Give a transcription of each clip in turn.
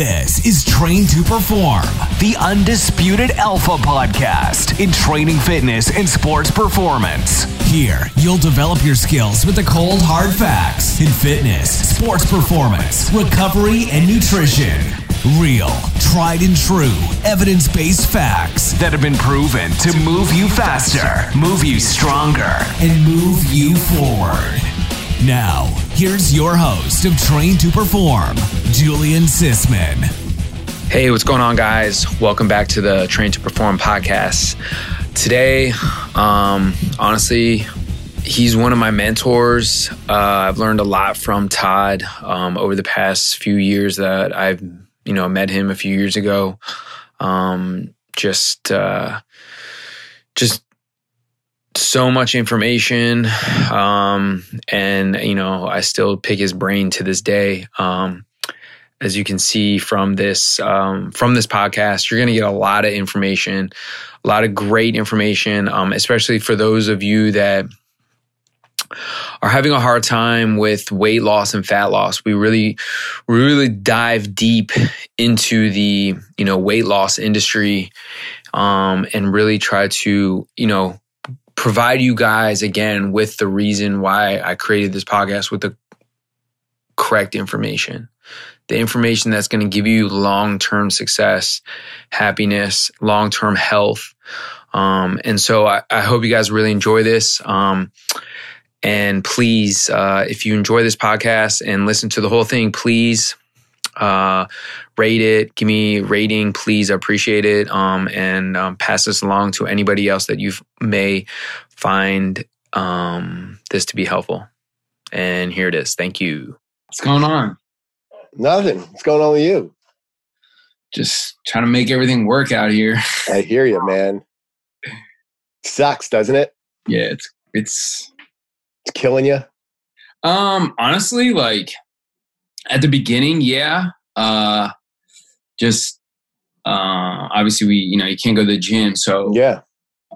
This is Train to Perform, the undisputed alpha podcast in training fitness and sports performance. Here, you'll develop your skills with the cold, hard facts in fitness, sports performance, recovery, and nutrition. Real, tried and true, evidence based facts that have been proven to move you faster, move you stronger, and move you forward. Now, here's your host of Train to Perform, Julian Sisman. Hey, what's going on, guys? Welcome back to the Train to Perform podcast. Today, um, honestly, he's one of my mentors. Uh, I've learned a lot from Todd um, over the past few years that I've, you know, met him a few years ago. Um, just, uh, just so much information um, and you know i still pick his brain to this day. Um, as you can see from this um, from this podcast you're going to get a lot of information a lot of great information um, especially for those of you that are having a hard time with weight loss and fat loss. We really really dive deep into the you know weight loss industry um, and really try to you know provide you guys again with the reason why I created this podcast with the correct information. The information that's going to give you long term success, happiness, long term health. Um, and so I, I, hope you guys really enjoy this. Um, and please, uh, if you enjoy this podcast and listen to the whole thing, please uh, rate it, give me a rating, please. I appreciate it. Um, and um, pass this along to anybody else that you may find um, this to be helpful. And here it is. Thank you. What's going on? Nothing. What's going on with you? Just trying to make everything work out here. I hear you, man. Sucks, doesn't it? Yeah, it's it's it's killing you. Um, honestly, like at the beginning, yeah. Uh, just uh, obviously we, you know, you can't go to the gym, so yeah.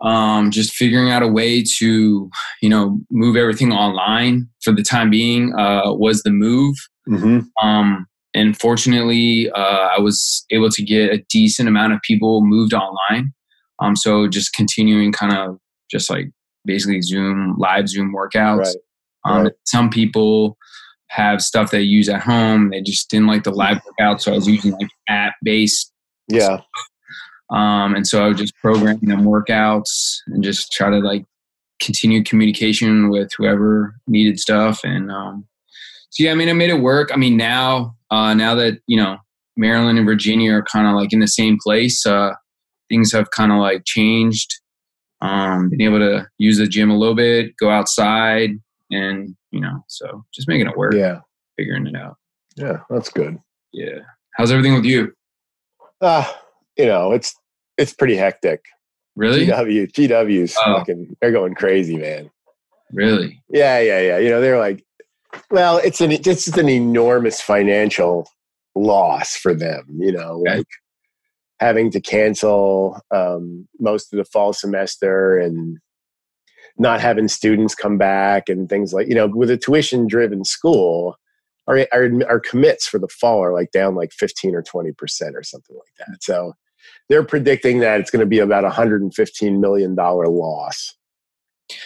Um, just figuring out a way to, you know, move everything online for the time being uh, was the move. Mm-hmm. Um, and fortunately, uh, I was able to get a decent amount of people moved online. Um, so just continuing kind of just like basically Zoom, live Zoom workouts. Right. Um, right. Some people have stuff they use at home. They just didn't like the live workout, so I was using like app based. Yeah. Um, and so I was just programming them workouts and just try to like continue communication with whoever needed stuff. And um, so yeah, I mean, I made it work. I mean, now uh, now that you know Maryland and Virginia are kind of like in the same place, uh, things have kind of like changed. Um, being able to use the gym a little bit, go outside, and you know, so just making it work. Yeah, figuring it out. Yeah, that's good. Yeah. How's everything with you? Ah, uh, you know, it's it's pretty hectic. Really? GW, GW's oh. fucking, they're going crazy, man. Really? Yeah, yeah, yeah. You know, they're like, well, it's an it's just an enormous financial loss for them. You know, okay. like having to cancel um, most of the fall semester and not having students come back and things like you know with a tuition driven school our, our, our commits for the fall are like down like 15 or 20 percent or something like that. So they're predicting that it's going to be about 115 million dollar loss.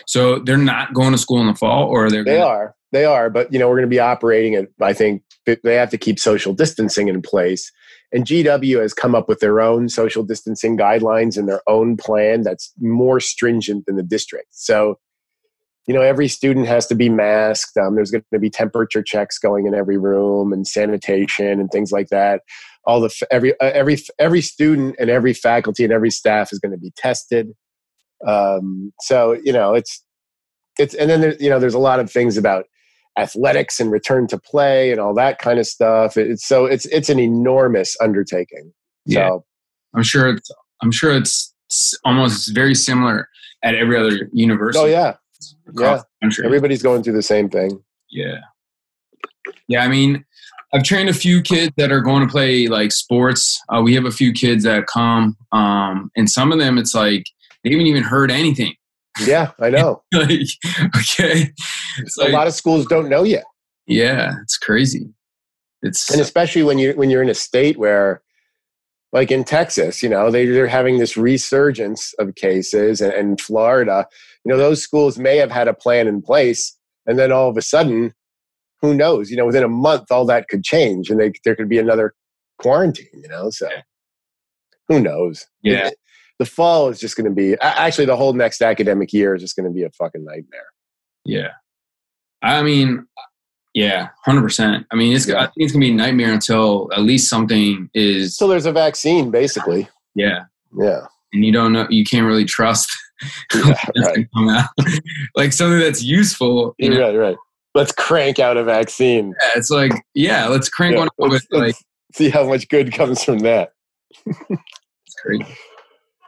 So they're not going to school in the fall or they're they are. They are but you know we're going to be operating at i think they have to keep social distancing in place and GW has come up with their own social distancing guidelines and their own plan that's more stringent than the district. So, you know, every student has to be masked. Um, there's going to be temperature checks going in every room and sanitation and things like that. All the every uh, every every student and every faculty and every staff is going to be tested. Um, so you know, it's it's and then there, you know, there's a lot of things about athletics and return to play and all that kind of stuff. It's so it's it's an enormous undertaking. Yeah, so, I'm sure it's I'm sure it's almost very similar at every other university. Oh yeah, yeah. Everybody's going through the same thing. Yeah, yeah. I mean, I've trained a few kids that are going to play like sports. Uh, we have a few kids that come, um, and some of them it's like they haven't even heard anything. Yeah, I know. like, okay. It's a like, lot of schools don't know yet. Yeah, it's crazy. It's and especially when you when you're in a state where like in Texas, you know, they, they're having this resurgence of cases and, and Florida, you know, those schools may have had a plan in place and then all of a sudden, who knows, you know, within a month, all that could change and they, there could be another quarantine, you know, so who knows? Yeah. It, the fall is just going to be actually the whole next academic year is just going to be a fucking nightmare. Yeah. I mean, yeah, hundred percent. I mean, it's Yeah. I think it's gonna be a nightmare until at least something is. So there's a vaccine, basically. yeah, Yeah. and you don't know, you can't really trust Yeah, right. out. like something that's useful. You know, Right, right. Let's crank out a vaccine. yeah, it's like yeah, let's crank Yeah, one with let's- like see how much good comes from that. it's crazy.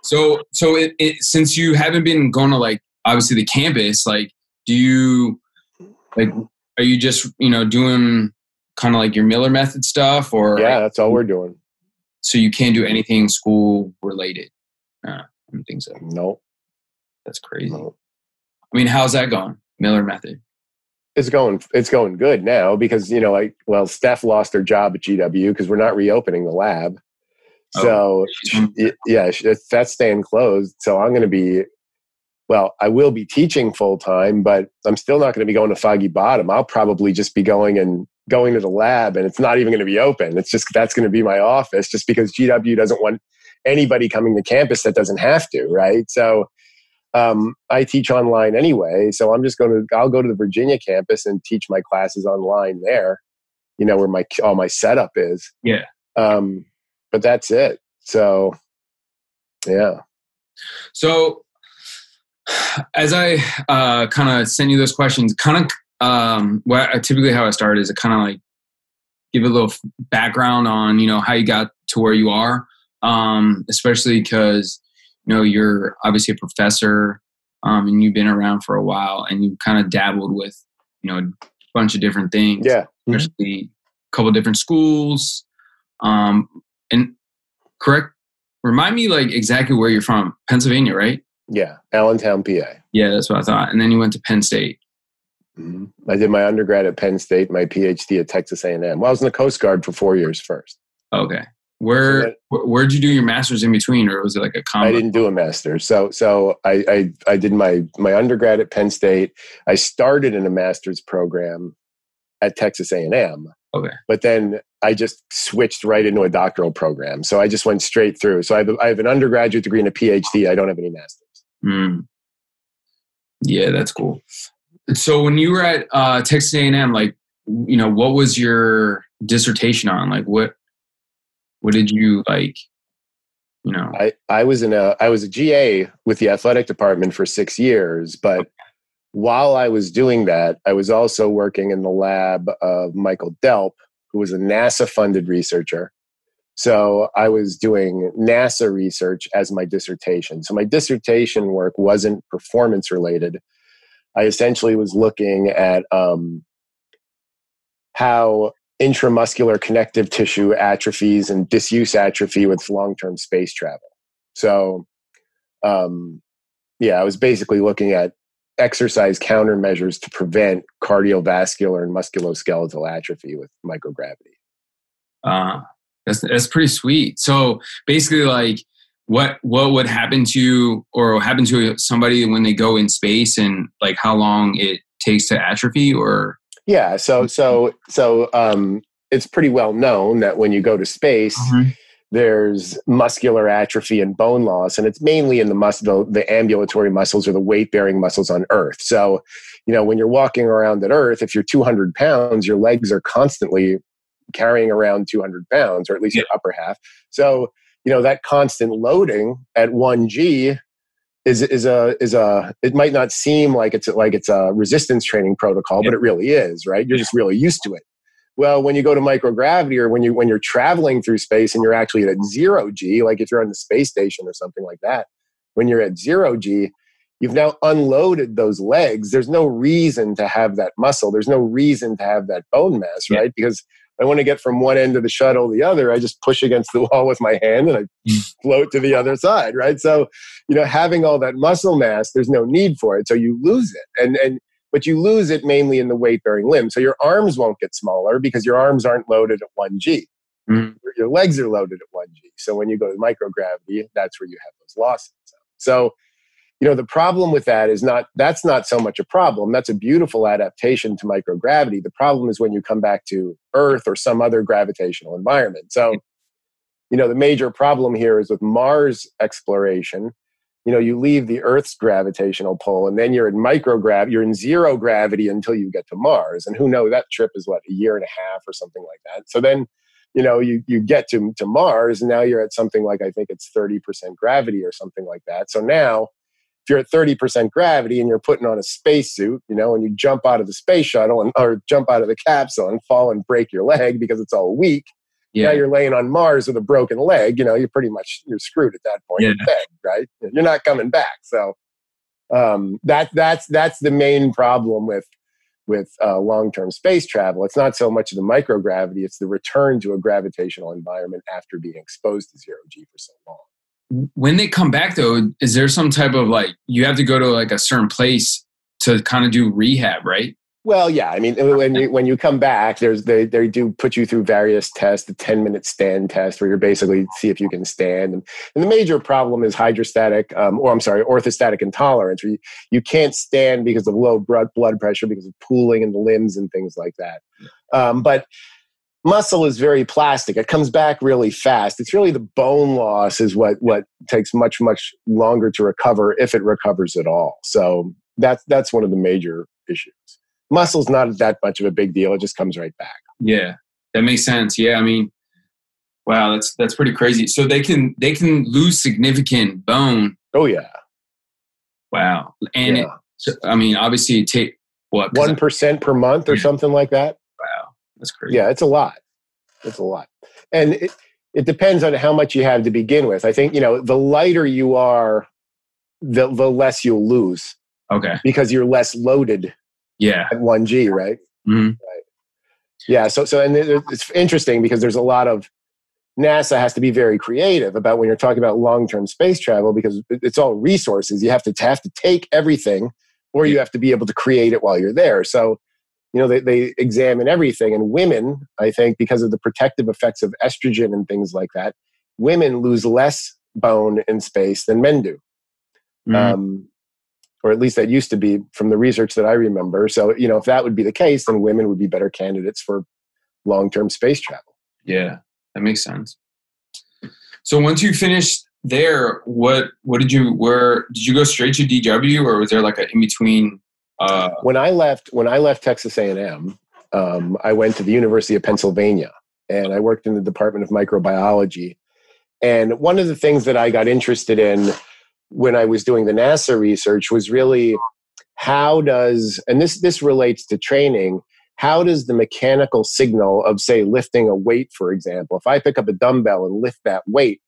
So so it, it since you haven't been going to like obviously the campus, like do you like are you just you know doing kind of like your Miller method stuff or Yeah, that's all we're doing. so you can't do anything school related. Uh, I don't think so. No, That's crazy. no. I mean, how's that going? Miller method. It's going it's going good now because, you know, like well, Steph lost her job at GW because we're not reopening the lab. Oh. So yeah, that's staying closed. So I'm going to be, well, I will be teaching full time, but I'm still not going to be going to Foggy Bottom. I'll probably just be going and going to the lab, and it's not even going to be open. It's just that's going to be my office, just because GW doesn't want anybody coming to campus that doesn't have to, right? So. Um, I teach online anyway, so I'm just going to. I'll go to the Virginia campus and teach my classes online there. You know where my all my setup is. Yeah. Um, but that's it. So, yeah. So, as I uh, kind of send you those questions, kind of um, what typically how I start is I kind of like give a little background on you know how you got to where you are, um, especially because you know you're obviously a professor um, and you've been around for a while and you kind of dabbled with you know a bunch of different things. Yeah. Mhm. a couple different schools. Um, and correct, remind me like exactly where you're from. Pennsylvania, right? Yeah. Allentown, PA. Yeah, that's what I thought. And then you went to Penn State. hmm I did my undergrad at Penn State, my PhD at Texas A&M. Well, I was in the Coast Guard for four years first. Okay. Where that- where'd you do your master's in between, or was it like a combo? I didn't do a master's. So, so I, I, I did my, my undergrad at Penn State. I started in a master's program at Texas A&M. Okay. But then I just switched right into a doctoral program. So I just went straight through. So I have, I have an undergraduate degree and a PhD. I don't have any masters. Mm. Yeah, that's cool. So when you were at uh, Texas A&M, like, you know, what was your dissertation on? Like, what what did you like? You know, I, I was in a I was a GA with the athletic department for six years, but while I was doing that, I was also working in the lab of Michael Delp, who was a NASA funded researcher. So I was doing NASA research as my dissertation. So my dissertation work wasn't performance related. I essentially was looking at um, how intramuscular connective tissue atrophies and disuse atrophy with long term space travel. So, um, yeah, I was basically looking at exercise countermeasures to prevent cardiovascular and musculoskeletal atrophy with microgravity. uh, that's that's pretty sweet. So basically, like, what what would happen to you or happen to somebody when they go in space, and like how long it takes to atrophy, or Yeah, so so so um, it's pretty well known that when you go to space, there's muscular atrophy and bone loss, and it's mainly in the muscle, the ambulatory muscles or the weight bearing muscles on Earth. So, you know, when you're walking around at Earth, if you're 200 pounds, your legs are constantly carrying around 200 pounds, or at least your upper half. So, you know, that constant loading at 1G is is a is a it might not seem like it's like it's a resistance training protocol, but it really is, right? You're just really used to it. Well, when you go to microgravity or when you when you're traveling through space and you're actually at zero G, like if you're on the space station or something like that, when you're at zero G, you've now unloaded those legs. There's no reason to have that muscle. There's no reason to have that bone mass, Yeah. right? Because I want to get from one end of the shuttle to the other. I just push against the wall with my hand and I Mm. float to the other side, right? So, you know, having all that muscle mass, there's no need for it. So you lose it. And and but you lose it mainly in the weight bearing limb. So your arms won't get smaller because your arms aren't loaded at 1G. Mm-hmm. Your legs are loaded at 1G. So when you go to microgravity, that's where you have those losses. So, you know, the problem with that is not, that's not so much a problem. That's a beautiful adaptation to microgravity. The problem is when you come back to Earth or some other gravitational environment. So, you know, the major problem here is with Mars exploration you know you leave the earth's gravitational pull and then you're in micrograv you're in zero gravity until you get to mars and who knows that trip is what a year and a half or something like that. So then you know you you get to to mars and now you're at something like i think it's 30% gravity or something like that. So now if you're at 30% gravity and you're putting on a spacesuit you know and you jump out of the space shuttle and or jump out of the capsule and fall and break your leg because it's all weak yeah. Now you're laying on Mars with a broken leg. You know, you're pretty much you're screwed at that point. Yeah. right? You're not coming back. So um, that that's that's the main problem with with uh, long term space travel. It's not so much the microgravity; it's the return to a gravitational environment after being exposed to zero g for so long. When they come back, though, is there some type of like you have to go to like a certain place to kind of do rehab, right? Well, yeah. I mean, when you, when you come back, there's they they do put you through various tests, the 10 minute stand test, where you're basically see if you can stand. And, and the major problem is hydrostatic, um, or I'm sorry, orthostatic intolerance, where you, you can't stand because of low blood blood pressure, because of pooling in the limbs and things like that. Um, but muscle is very plastic; it comes back really fast. It's really the bone loss is what what takes much much longer to recover if it recovers at all. So that's that's one of the major issues muscle's not that much of a big deal. It just comes right back. Yeah, that makes sense. Yeah, I mean, wow, that's that's pretty crazy. So they can they can lose significant bone. Oh yeah. Wow, and yeah. it, so, I mean, obviously, take what one percent per month or yeah. something like that. Wow, that's crazy. Yeah, it's a lot. It's a lot, and it it depends on how much you have to begin with. I think you know the lighter you are, the the less you'll lose. Okay. Because you're less loaded yeah. At 1G, right? Mm-hmm. Right. Yeah. So, so, and it's interesting because there's a lot of NASA has to be very creative about when you're talking about long-term space travel because it's all resources. You have to have to take everything, or you have to be able to create it while you're there. So, you know, they, they examine everything. And women, I think, because of the protective effects of estrogen and things like that, women lose less bone in space than men do. Mm-hmm. Um, or at least that used to be from the research that I remember. So, you know, if that would be the case, then women would be better candidates for long term space travel. Yeah, that makes sense. So once you finished there, what what did you where did you go straight to GW or was there like an in between? Uh... When I left when I left Texas A and M, um, I went to the University of Pennsylvania and I worked in the Department of Microbiology. And one of the things that I got interested in when I was doing the NASA research was really how does, and this, this relates to training, how does the mechanical signal of, say, lifting a weight, for example, if I pick up a dumbbell and lift that weight,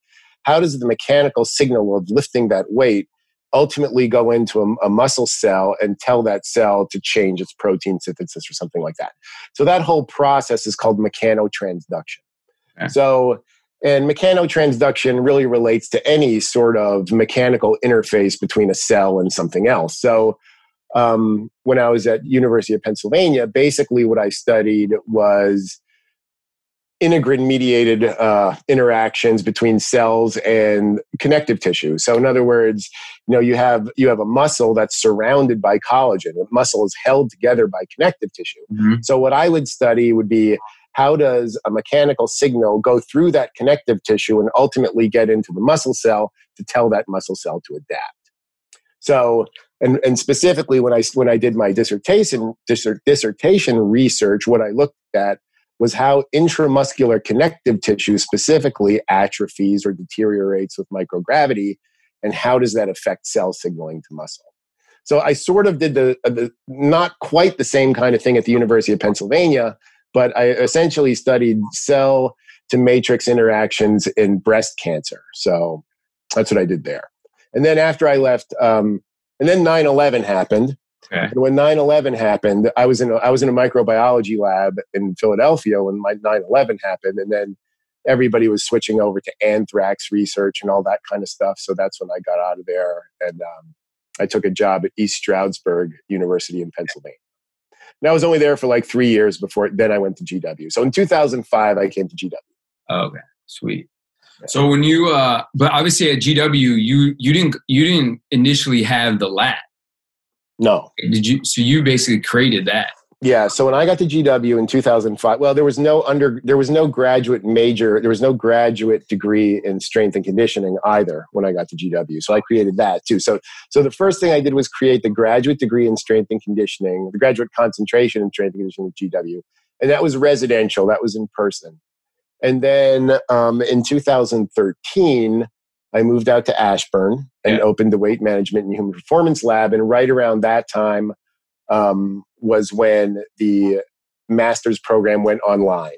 how does the mechanical signal of lifting that weight ultimately go into a, a, muscle cell and tell that cell to change its protein synthesis or something like that. So that whole process is called mechanotransduction. Okay. So and mechanotransduction really relates to any sort of mechanical interface between a cell and something else. So um, when I was at University of Pennsylvania, basically what I studied was integrin mediated uh, interactions between cells and connective tissue. So in other words, you know you have you have a muscle that's surrounded by collagen. The muscle is held together by connective tissue. Mm-hmm. So what I would study would be how does a mechanical signal go through that connective tissue and ultimately get into the muscle cell to tell that muscle cell to adapt? So and, and specifically when i when i did my dissertation dissertation research what i looked at was how intramuscular connective tissue specifically atrophies or deteriorates with microgravity and how does that affect cell signaling to muscle? So i sort of did the, the not quite the same kind of thing at the university of pennsylvania but I essentially studied cell to matrix interactions in breast cancer. So that's what I did there. And then after I left, um, and then 9 11 happened. Okay. And when 9 11 happened, I was, in a, I was in a microbiology lab in Philadelphia when 9 11 happened. And then everybody was switching over to anthrax research and all that kind of stuff. So that's when I got out of there. And um, I took a job at East Stroudsburg University in Pennsylvania. And I was only there for like three years before then I went to GW. So in 2005, I came to GW. Okay, sweet. So when you, uh, but obviously at GW, you you didn't you didn't initially have the lab. No. Did you? So you basically created that. Yeah. So when I got to GW in 2005, well, there was no under, there was no graduate major, there was no graduate degree in strength and conditioning either when I got to GW. So I created that too. So, so the first thing I did was create the graduate degree in strength and conditioning, the graduate concentration in strength and conditioning at GW, and that was residential. That was in person. And then um, in 2013, I moved out to Ashburn and yeah. opened the weight management and human performance lab. And right around that time, um, was when the master's program went online.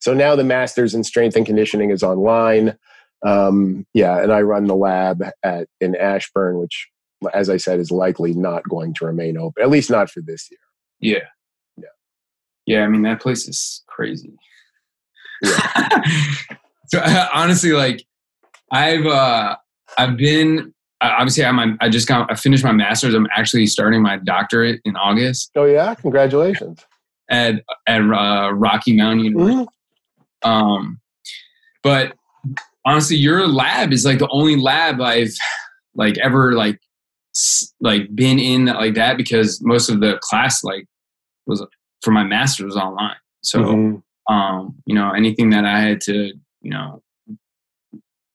So now the master's in strength and conditioning is online. Um, yeah, and I run the lab at in Ashburn, which, as I said, is likely not going to remain open, at least not for this year. Yeah, yeah, yeah. I mean, that place is crazy. Yeah. so honestly, like I've uh, I've been obviously I'm I just got I finished my master's. I'm actually starting my doctorate in August. Oh yeah, congratulations! At at uh, Rocky Mountain University. Mm-hmm. Um, but honestly, your lab is like the only lab I've like ever like like been in like that because most of the class like was for my master's was online. So mm-hmm. um, you know anything that I had to you know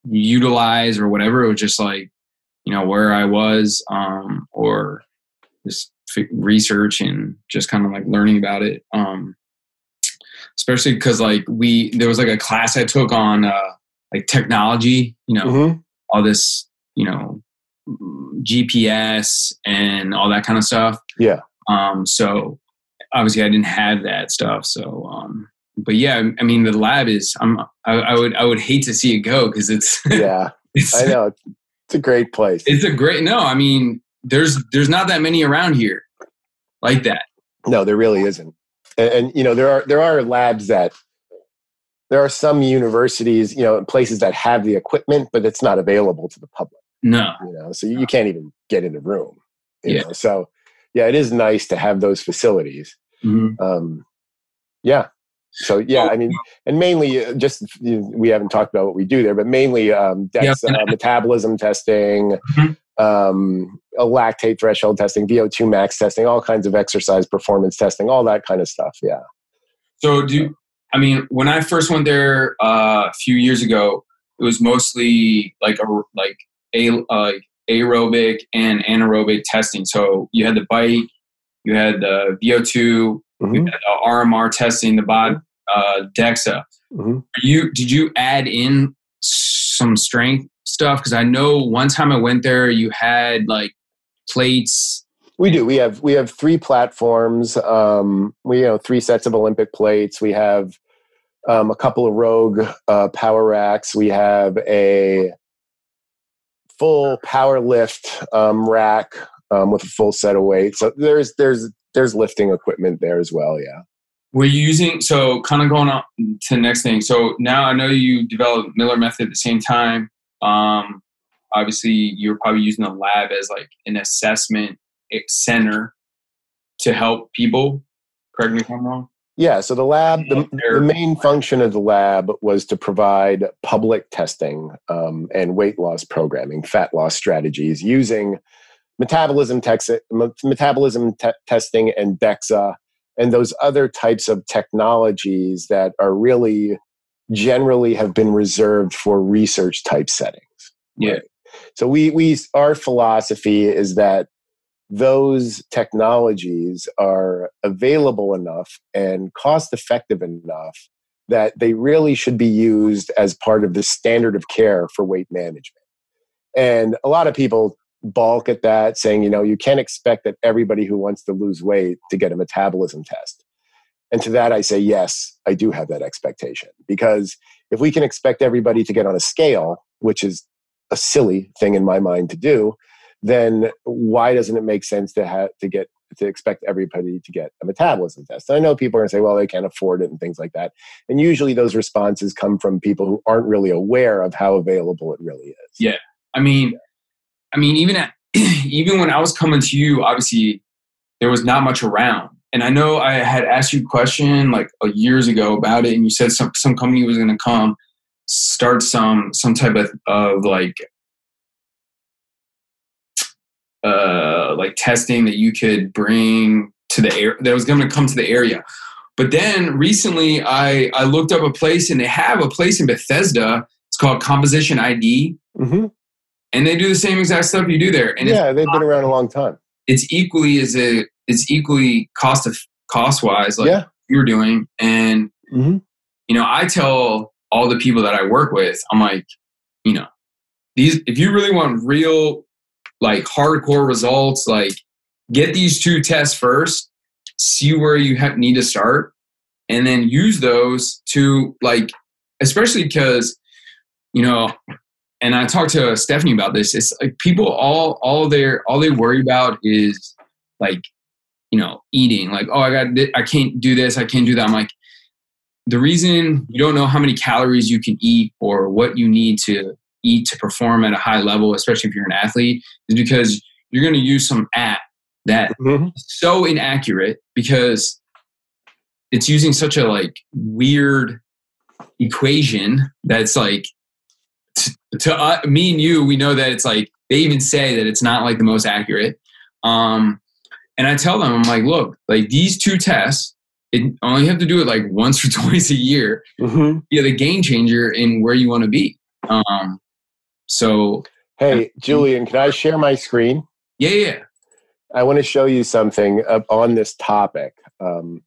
utilize or whatever it was just like you know where I was um, or just research and just kind of like learning about it. Um, especially because like we there was like a class I took on uh, like technology, you know, mm-hmm. all this you know GPS and all that kind of stuff. Yeah. Um, so obviously I didn't have that stuff. So, um, but yeah, I mean the lab is. I'm. I, I would. I would hate to see it go because it's. Yeah. it's, I know. It's a great place. It's a great no. I mean, there's there's not that many around here like that. No, there really isn't. And, and you know, there are there are labs that there are some universities, you know, places that have the equipment, but it's not available to the public. No, you know, so you can't even get in the room. yeah. Know? So, yeah, it is nice to have those facilities. Mm-hmm. Um, yeah, so yeah, I mean, and mainly uh, just you know, we haven't talked about what we do there, but mainly um, dex, uh, metabolism testing, mm-hmm. um, a lactate threshold testing, VO2 max testing, all kinds of exercise performance testing, all that kind of stuff. Yeah. So do I mean when I first went there uh, a few years ago, it was mostly like a like a uh, aerobic and anaerobic testing. So you had the bike, you had the VO2, Mm-hmm. Uh, RMR testing, the bot uh, DEXA. Mm-hmm. You did you add in some strength stuff? Because I know one time I went there, you had like plates. We do. We have we have three platforms. Um, we you know three sets of Olympic plates. We have um, a couple of Rogue uh, power racks. We have a full power lift um, rack um, with a full set of weights. So there's there's there's lifting equipment there as well. Yeah. We're using so kind of going on to the next thing? So now I know you developed Miller method at the same time. Um, obviously, you're probably using the lab as like an assessment center to help people. Correct me if I'm wrong. Yeah, so the lab, the, the, main function of the lab was to provide public testing um, and weight loss programming, fat loss strategies using metabolism, tex- metabolism te- testing and DEXA and those other types of technologies that are really generally have been reserved for research type settings. Yeah. Right? So we we our philosophy is that those technologies are available enough and cost effective enough that they really should be used as part of the standard of care for weight management. And a lot of people balk at that, saying, you know, you can't expect that everybody who wants to lose weight to get a metabolism test. And to that, I say, yes, I do have that expectation. Because if we can expect everybody to get on a scale, which is a silly thing in my mind to do, then why doesn't it make sense to have to get to expect everybody to get a metabolism test? And I know people are going to say, well, they can't afford it and things like that. And usually those responses come from people who aren't really aware of how available it really is. Yeah. I mean, I mean, even at even when I was coming to you, obviously there was not much around. And I know I had asked you a question like years ago about it, and you said some some company was going to come start some some type of of like uh like testing that you could bring to the air that was going to come to the area. But then recently, I I looked up a place, and they have a place in Bethesda. It's called Composition ID, Mm-hmm. And they do the same exact stuff you do there. And Yeah, they've been around a long time. it's equally as a it's equally cost of cost wise like yeah. you're doing and Mm-hmm. you know i tell all the people that i work with i'm like you know these if you really want real like hardcore results like get these two tests first see where you have, need to start and then use those to like especially because you know and i talked to stephanie about this it's like people all all their all they worry about is like you know eating like oh i got thi- i can't do this i can't do that i'm like the reason you don't know how many calories you can eat or what you need to eat to perform at a high level especially if you're an athlete is because you're going to use some app that Mm-hmm. so inaccurate because it's using such a like weird equation that's like to, uh, me and you we know that it's like they even say that it's not like the most accurate um and i tell them i'm like look like these two tests it only have to do it like once or twice a year Mm-hmm. you're the game changer in where you want to be um so Hey, Julian, can I share my screen? yeah yeah I want to show you something up on this topic. Um,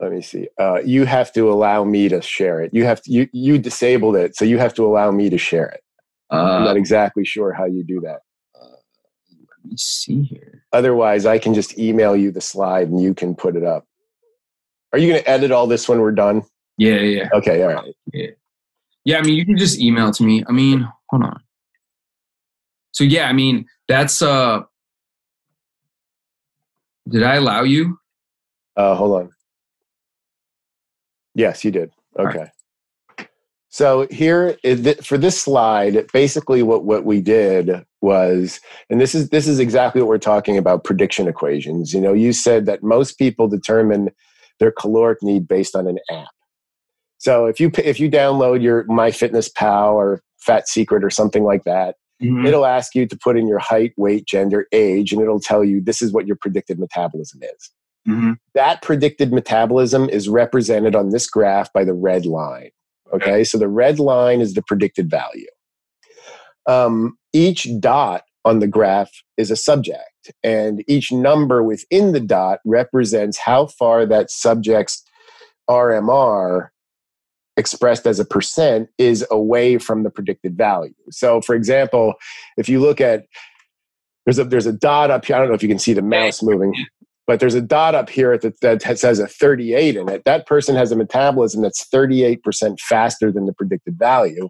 let me see. Uh, you have to allow me to share it. You have to, you you disabled it, so you have to allow me to share it. I'm uh not exactly sure how you do that. let me see here Otherwise, I can just email you the slide and you can put it up. Are you going to edit all this when we're done? yeah yeah Okay, all right. Yeah, I mean, you can just email it to me. I mean, hold on. So yeah, I mean, that's uh did I allow you? Uh, hold on. Yes, you did. Okay. So here for this slide, basically what, what we did was, and this is this is exactly what we're talking about prediction equations. You know, you said that most people determine their caloric need based on an app. So if you if you download your MyFitnessPal or Fat Secret or something like that, Mhm. it'll ask you to put in your height, weight, gender, age, and it'll tell you this is what your predicted metabolism is Mhm. that predicted metabolism is represented on this graph by the red line. Okay, so the red line is the predicted value. Um, each dot on the graph is a subject, and each number within the dot represents how far that subject's RMR expressed as a percent is away from the predicted value. So, for example, if you look at there's a there's a dot up here. I don't know if you can see the mouse moving, but there's a dot up here that, that says a 38 in it. That person has a metabolism that's 38% faster than the predicted value.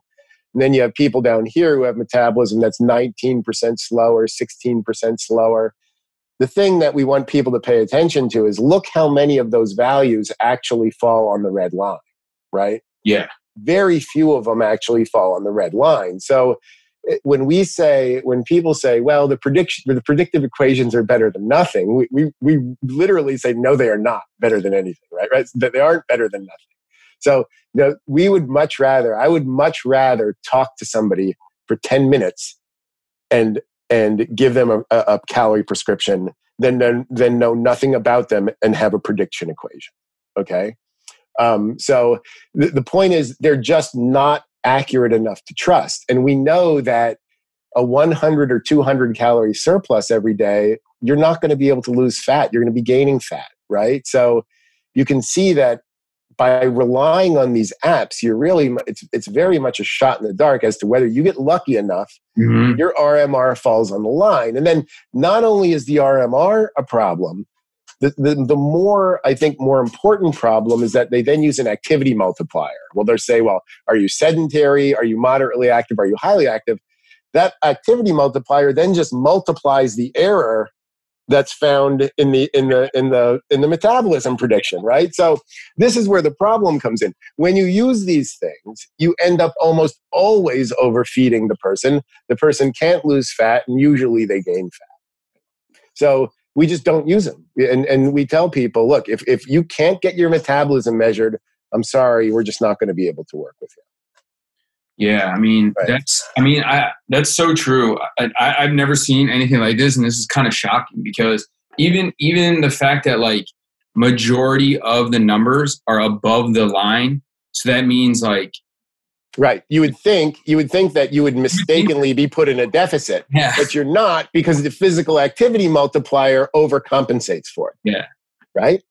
And then you have people down here who have metabolism that's 19% slower, 16% slower. The thing that we want people to pay attention to is look how many of those values actually fall on the red line, right? Yeah. Very few of them actually fall on the red line. So when we say, when people say, well, the prediction, the predictive equations are better than nothing, we, we, we literally say, no, they are not better than anything, right? Right? That they aren't better than nothing. So, you know, we would much rather, I would much rather talk to somebody for 10 minutes and, and give them a, a, a calorie prescription than, than, than know nothing about them and have a prediction equation. Okay. Um, so the, the point is they're just not accurate enough to trust. And we know that a 100 or 200 calorie surplus every day, you're not going to be able to lose fat. You're going to be gaining fat, right? So you can see that by relying on these apps, you're really, it's, it's very much a shot in the dark as to whether you get lucky enough Mhm. your RMR falls on the line. And then not only is the RMR a problem, the, the, the more, I think, more important problem is that they then use an activity multiplier. Well, they'll say, well, are you sedentary? Are you moderately active? Are you highly active? That activity multiplier then just multiplies the error that's found in the in the in the in the metabolism prediction right so this is where the problem comes in when you use these things you end up almost always overfeeding the person the person can't lose fat and usually they gain fat so we just don't use them and and we tell people look if if you can't get your metabolism measured i'm sorry we're just not going to be able to work with you yeah, I mean right. that's I mean I that's so true. I, I I've never seen anything like this, and this is kind of shocking because even even the fact that like majority of the numbers are above the line, so that means like Right. You would think you would think that you would mistakenly be put in a deficit, yeah. but you're not because the physical activity multiplier overcompensates for it. Yeah. Right.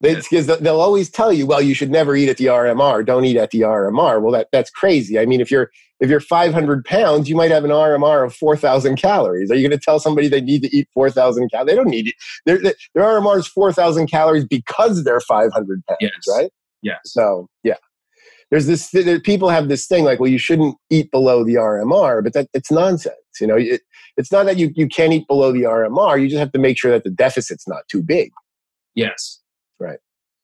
Because they'll always tell you, well, you should never eat at the RMR. Don't eat at the RMR. Well, that, that's crazy. I mean, if you're if you're 500 pounds, you might have an RMR of 4,000 calories. Are you going to tell somebody they need to eat 4,000 calories? They don't need it. Their, their RMR is 4,000 calories because they're 500 pounds, yes. right? Yeah. So yeah, there's this. There, people have this thing like, well, you shouldn't eat below the RMR, but that it's nonsense. You know, it, it's not that you you can't eat below the RMR. You just have to make sure that the deficit's not too big. Yes. Right.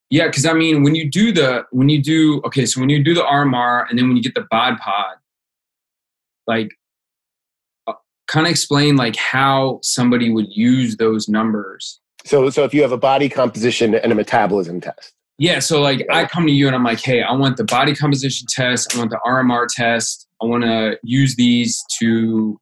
Yeah, because I mean, when you do the when you do okay, so when you do the RMR and then when you get the Bod Pod, like, uh, kind of explain like how somebody would use those numbers. So, so if you have a body composition and a metabolism test. Yeah, so like I come to you and I'm like, hey, I want the body composition test, I want the RMR test, I want to use these to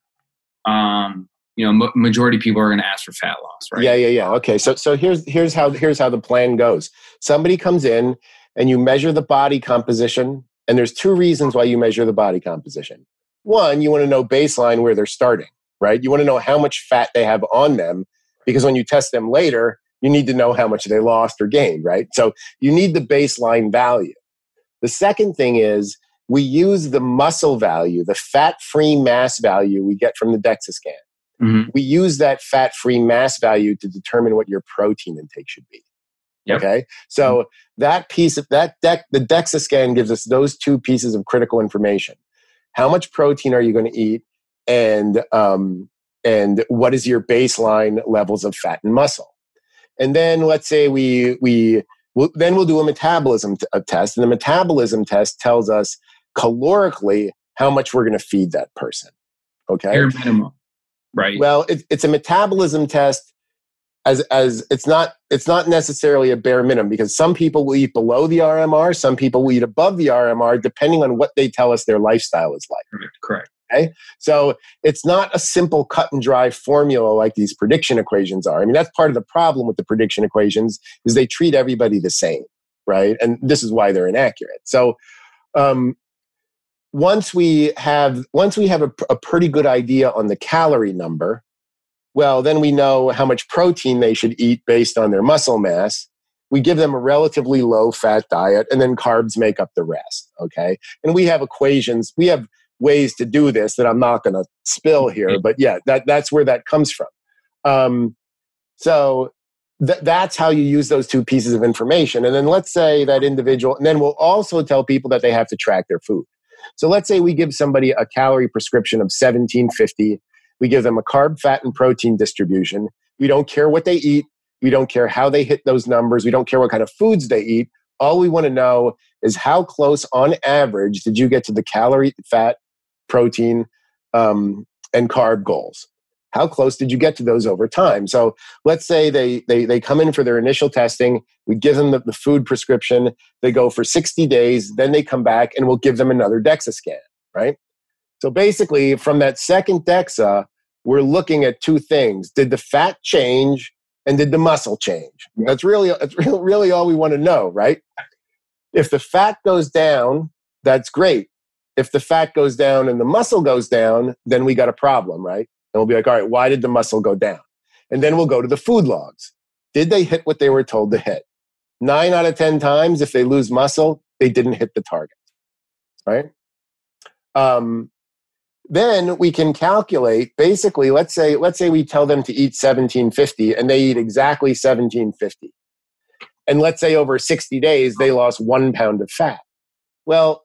um, you know majority people are going to ask for fat loss right? Yeah yeah yeah. Okay so so here's here's how here's how the plan goes. Somebody comes in and you measure the body composition and there's two reasons why you measure the body composition. One you want to know baseline where they're starting right? You want to know how much fat they have on them because when you test them later you need to know how much they lost or gained right so you need the baseline value the second thing is we use the muscle value the fat free mass value we get from the dexa scan Mm-hmm. We use that fat free mass value to determine what your protein intake should be. Yep. Okay. So mm-hmm. that piece of that deck, the DEXA scan gives us those two pieces of critical information. How much protein are you going to eat? And, um, and what is your baseline levels of fat and muscle? And then let's say we, we, we'll, then we'll do a metabolism t- a test. And the metabolism test tells us calorically how much we're going to feed that person. Okay. Bare minimum. Right. Well, it, it's a metabolism test as as it's not it's not necessarily a bare minimum because some people will eat below the RMR, some people will eat above the RMR, depending on what they tell us their lifestyle is like. Correct. Correct. Okay. So it's not a simple cut and dry formula like these prediction equations are. I mean, that's part of the problem with the prediction equations is they treat everybody the same, right? And this is why they're inaccurate. So um, once we have once we have a, a pretty good idea on the calorie number well then we know how much protein they should eat based on their muscle mass we give them a relatively low fat diet and then carbs make up the rest okay and we have equations we have ways to do this that i'm not going to spill here but yeah that, that's where that comes from um, so th- that's how you use those two pieces of information and then let's say that individual and then we'll also tell people that they have to track their food so let's say we give somebody a calorie prescription of 1750. We give them a carb, fat, and protein distribution. We don't care what they eat. We don't care how they hit those numbers. We don't care what kind of foods they eat. All we want to know is how close on average did you get to the calorie, fat, protein, um, and carb goals? how close did you get to those over time? So let's say they they, they come in for their initial testing we give them the, the food prescription they go for 60 days then they come back and we'll give them another dexa scan right? So basically from that second dexa we're looking at two things did the fat change and did the muscle change? That's really that's really all we want to know right? If the fat goes down that's great if the fat goes down and the muscle goes down then we got a problem right and we'll be like, all right, why did the muscle go down? And then we'll go to the food logs. Did they hit what they were told to hit? Nine out of 10 times, if they lose muscle, they didn't hit the target. Right? Um, then we can calculate basically let's say let's say we tell them to eat 1750 and they eat exactly 1750 and let's say over 60 days they lost one pound of fat well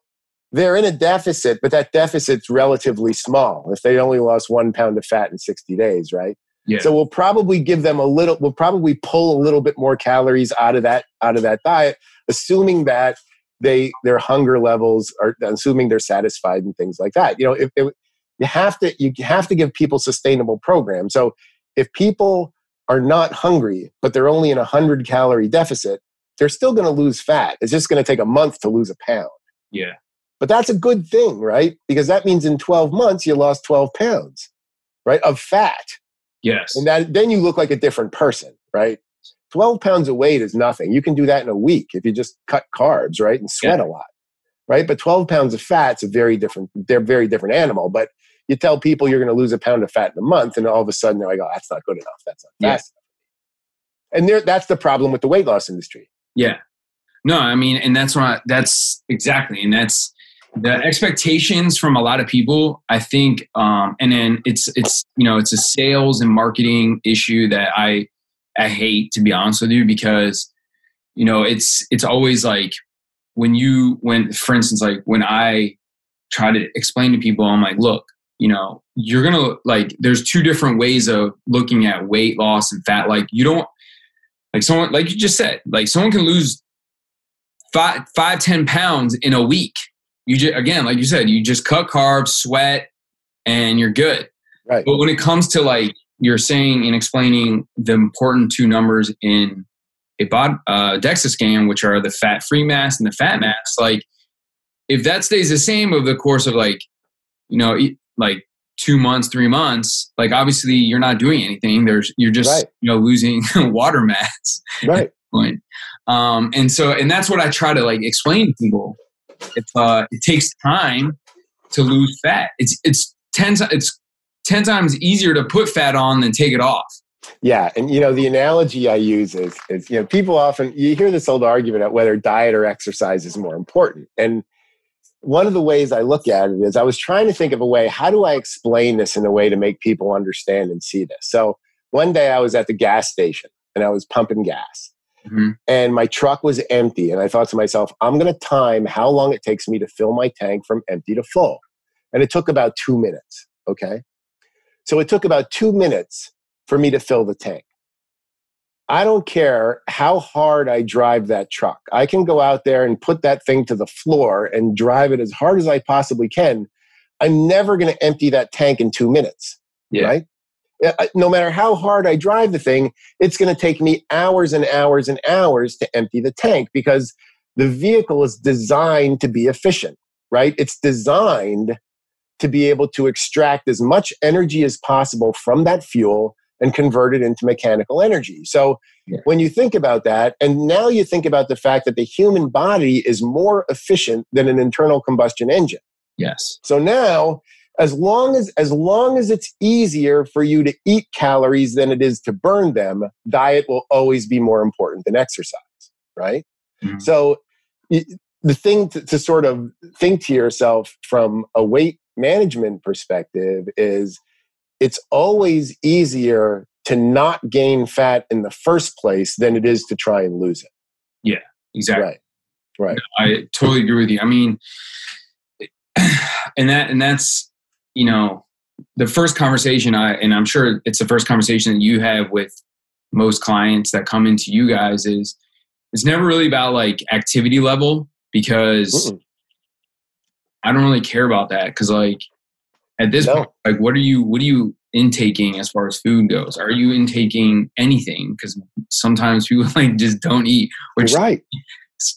they're in a deficit, but that deficit's relatively small if they only lost one pound of fat in 60 days, right? Yeah. So we'll probably give them a little, we'll probably pull a little bit more calories out of that, out of that diet, assuming that they, their hunger levels are, assuming they're satisfied and things like that. You know, if, if you have to, you have to give people sustainable programs. So if people are not hungry, but they're only in a hundred calorie deficit, they're still going to lose fat. It's just going to take a month to lose a pound. Yeah. But that's a good thing, right? Because that means in 12 months you lost 12 pounds, right, of fat. Yes. And that then you look like a different person, right? 12 pounds of weight is nothing. You can do that in a week if you just cut carbs, right? And sweat Yeah. a lot. Right? But 12 pounds of fat's a very different, they're very different animal. But you tell people you're going to lose a pound of fat in a month, and all of a sudden they're like, oh, that's not good enough. That's not Yeah. fast enough. And there, that's the problem with the weight loss industry. Yeah. No, I mean, and that's what that's exactly, and that's the expectations from a lot of people. I think, um, and then it's it's you know it's a sales and marketing issue that I I hate to be honest with you because you know it's it's always like when you when for instance like when I try to explain to people, I'm like, look, you know, you're gonna like there's two different ways of looking at weight loss and fat. Like you don't like someone like you just said, like someone can lose five five ten pounds in a week. You just again, like you said, you just cut carbs, sweat, and you're good. Right. But when it comes to like you're saying and explaining the important two numbers in a bod, uh, DEXA scan, which are the fat free mass and the fat mass, like if that stays the same over the course of like you know like two months, three months, like obviously you're not doing anything. There's you're just Right. you know losing water mass Right. point. Um, and so, and that's what I try to like explain to people. If uh, it takes time to lose fat, it's it's ten it's ten times easier to put fat on than take it off. Yeah, and you know the analogy I use is is you know people often you hear this old argument about whether diet or exercise is more important. And one of the ways I look at it is I was trying to think of a way how do I explain this in a way to make people understand and see this. So one day I was at the gas station and I was pumping gas Mhm. and my truck was empty and I thought to myself I'm going to time how long it takes me to fill my tank from empty to full. And it took about 2 minutes, okay? So it took about 2 minutes for me to fill the tank. I don't care how hard I drive that truck. I can go out there and put that thing to the floor and drive it as hard as I possibly can. I'm never going to empty that tank in two minutes, Yeah. right? No matter how hard I drive the thing, it's going to take me hours and hours and hours to empty the tank because the vehicle is designed to be efficient, right? It's designed to be able to extract as much energy as possible from that fuel and convert it into mechanical energy. So Yeah. when you think about that, and now you think about the fact that the human body is more efficient than an internal combustion engine. Yes. So now, as long as as long as it's easier for you to eat calories than it is to burn them, diet will always be more important than exercise, right? Mhm. So the thing to, to sort of think to yourself from a weight management perspective is it's always easier to not gain fat in the first place than it is to try and lose it. Yeah, exactly. Right. Right. I totally agree with you. I mean, and that and that's you know the first conversation I and I'm sure it's the first conversation that you have with most clients that come into you guys is it's never really about like activity level because Mm-mm. I don't really care about that because like at this No. point like what are you what are you intaking as far as food goes are you intaking anything because sometimes people like just don't eat which Right.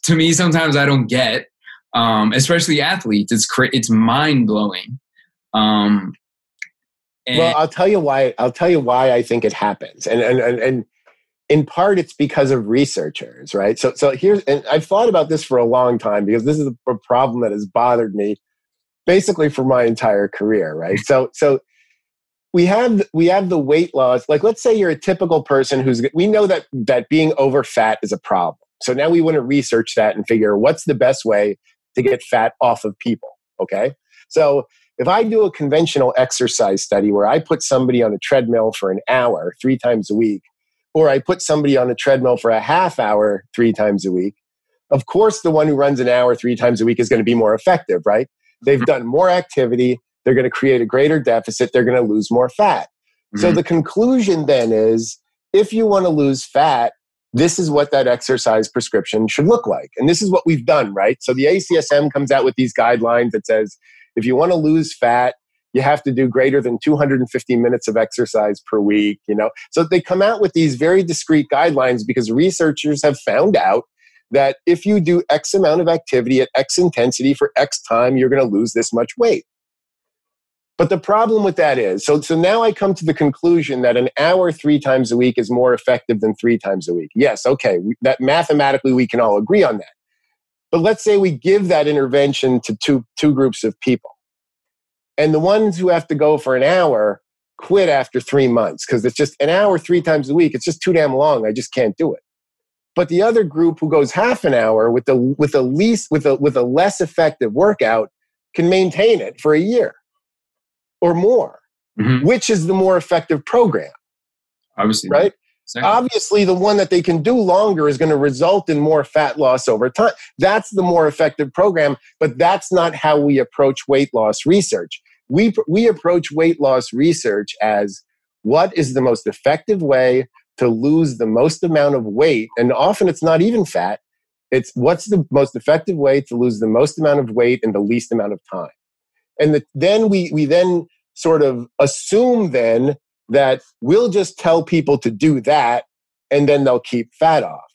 to me sometimes I don't get, um, especially athletes. It's cra- it's mind blowing. Um, well i'll tell you why i'll tell you why i think it happens. And and and, and in part it's because of researchers right? So so here's and i've thought about this for a long time because this is a problem that has bothered me basically for my entire career right? So so we have we have the weight loss like let's say you're a typical person who's we know that that being over fat is a problem. So now we want to research that and figure what's the best way to get fat off of people okay? So if I do a conventional exercise study where I put somebody on a treadmill for an hour three times a week, or I put somebody on a treadmill for a half hour three times a week, of course, the one who runs an hour three times a week is going to be more effective, right? They've done more activity. They're going to create a greater deficit. They're going to lose more fat. So Mhm. the conclusion then is if you want to lose fat, this is what that exercise prescription should look like. And this is what we've done, right? So the ACSM comes out with these guidelines that says if you want to lose fat, you have to do greater than 250 minutes of exercise per week, you know. So they come out with these very discrete guidelines because researchers have found out that if you do X amount of activity at X intensity for X time, you're going to lose this much weight. But the problem with that is, so, so now I come to the conclusion that an hour three times a week is more effective than three times a week. Yes, okay, that mathematically we can all agree on that. But let's say we give that intervention to two, two groups of people. And the ones who have to go for an hour quit after three months because it's just an hour three times a week. It's just too damn long. I just can't do it. But the other group who goes half an hour with the with a least with a with a less effective workout can maintain it for a year or more. Mhm. Which is the more effective program, Obviously, right? Second. Obviously, the one that they can do longer is going to result in more fat loss over time. That's the more effective program, but that's not how we approach weight loss research. We, we approach weight loss research as what is the most effective way to lose the most amount of weight. And often it's not even fat, it's what's the most effective way to lose the most amount of weight in the least amount of time. And the, then we, we then sort of assume then that we'll just tell people to do that and then they'll keep fat off.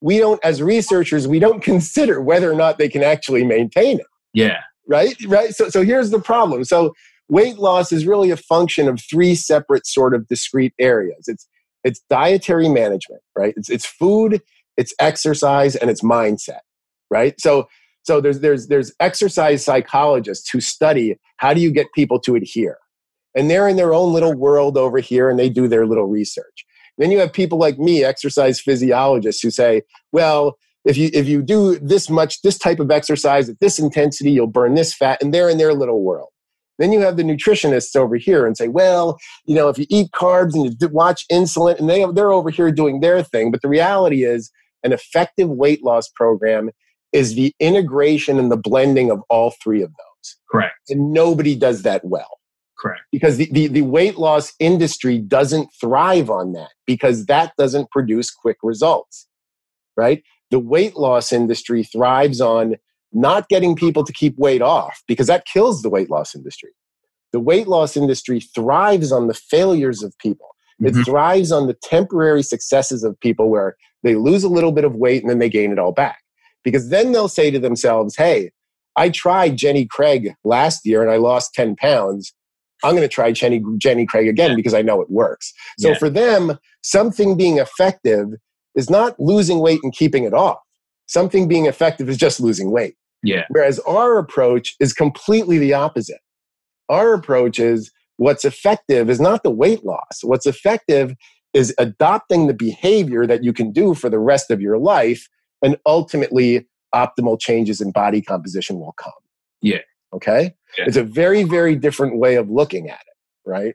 We don't, as researchers, we don't consider whether or not they can actually maintain it, yeah, right? Right. So, so here's the problem. So weight loss is really a function of three separate sort of discrete areas. It's it's dietary management, right? It's it's food, it's exercise, and it's mindset, right? So so there's there's there's exercise psychologists who study how do you get people to adhere and they're in their own little world over here and they do their little research. Then you have people like me, exercise physiologists, who say, well, if you if you do this much, this type of exercise at this intensity, you'll burn this fat, and they're in their little world. Then you have the nutritionists over here and say, well, you know, if you eat carbs and you watch insulin, and they they're over here doing their thing. But the reality is, an effective weight loss program is the integration and the blending of all three of those, correct, and nobody does that well correct. because the, the, the weight loss industry doesn't thrive on that because that doesn't produce quick results right? The weight loss industry thrives on not getting people to keep weight off because that kills the weight loss industry. The weight loss industry thrives on the failures of people. It Mhm. thrives on the temporary successes of people where they lose a little bit of weight and then they gain it all back. Because then they'll say to themselves hey i tried jenny craig last year and i lost 10 pounds I'm going to try Jenny, Jenny Craig again because I know it works. So Yeah. for them, something being effective is not losing weight and keeping it off. Something being effective is just losing weight. Yeah, Whereas our approach is completely the opposite. Our approach is what's effective is not the weight loss. What's effective is adopting the behavior that you can do for the rest of your life, and ultimately, optimal changes in body composition will come. Yeah. Okay. Yeah. It's a very, very different way of looking at it, right?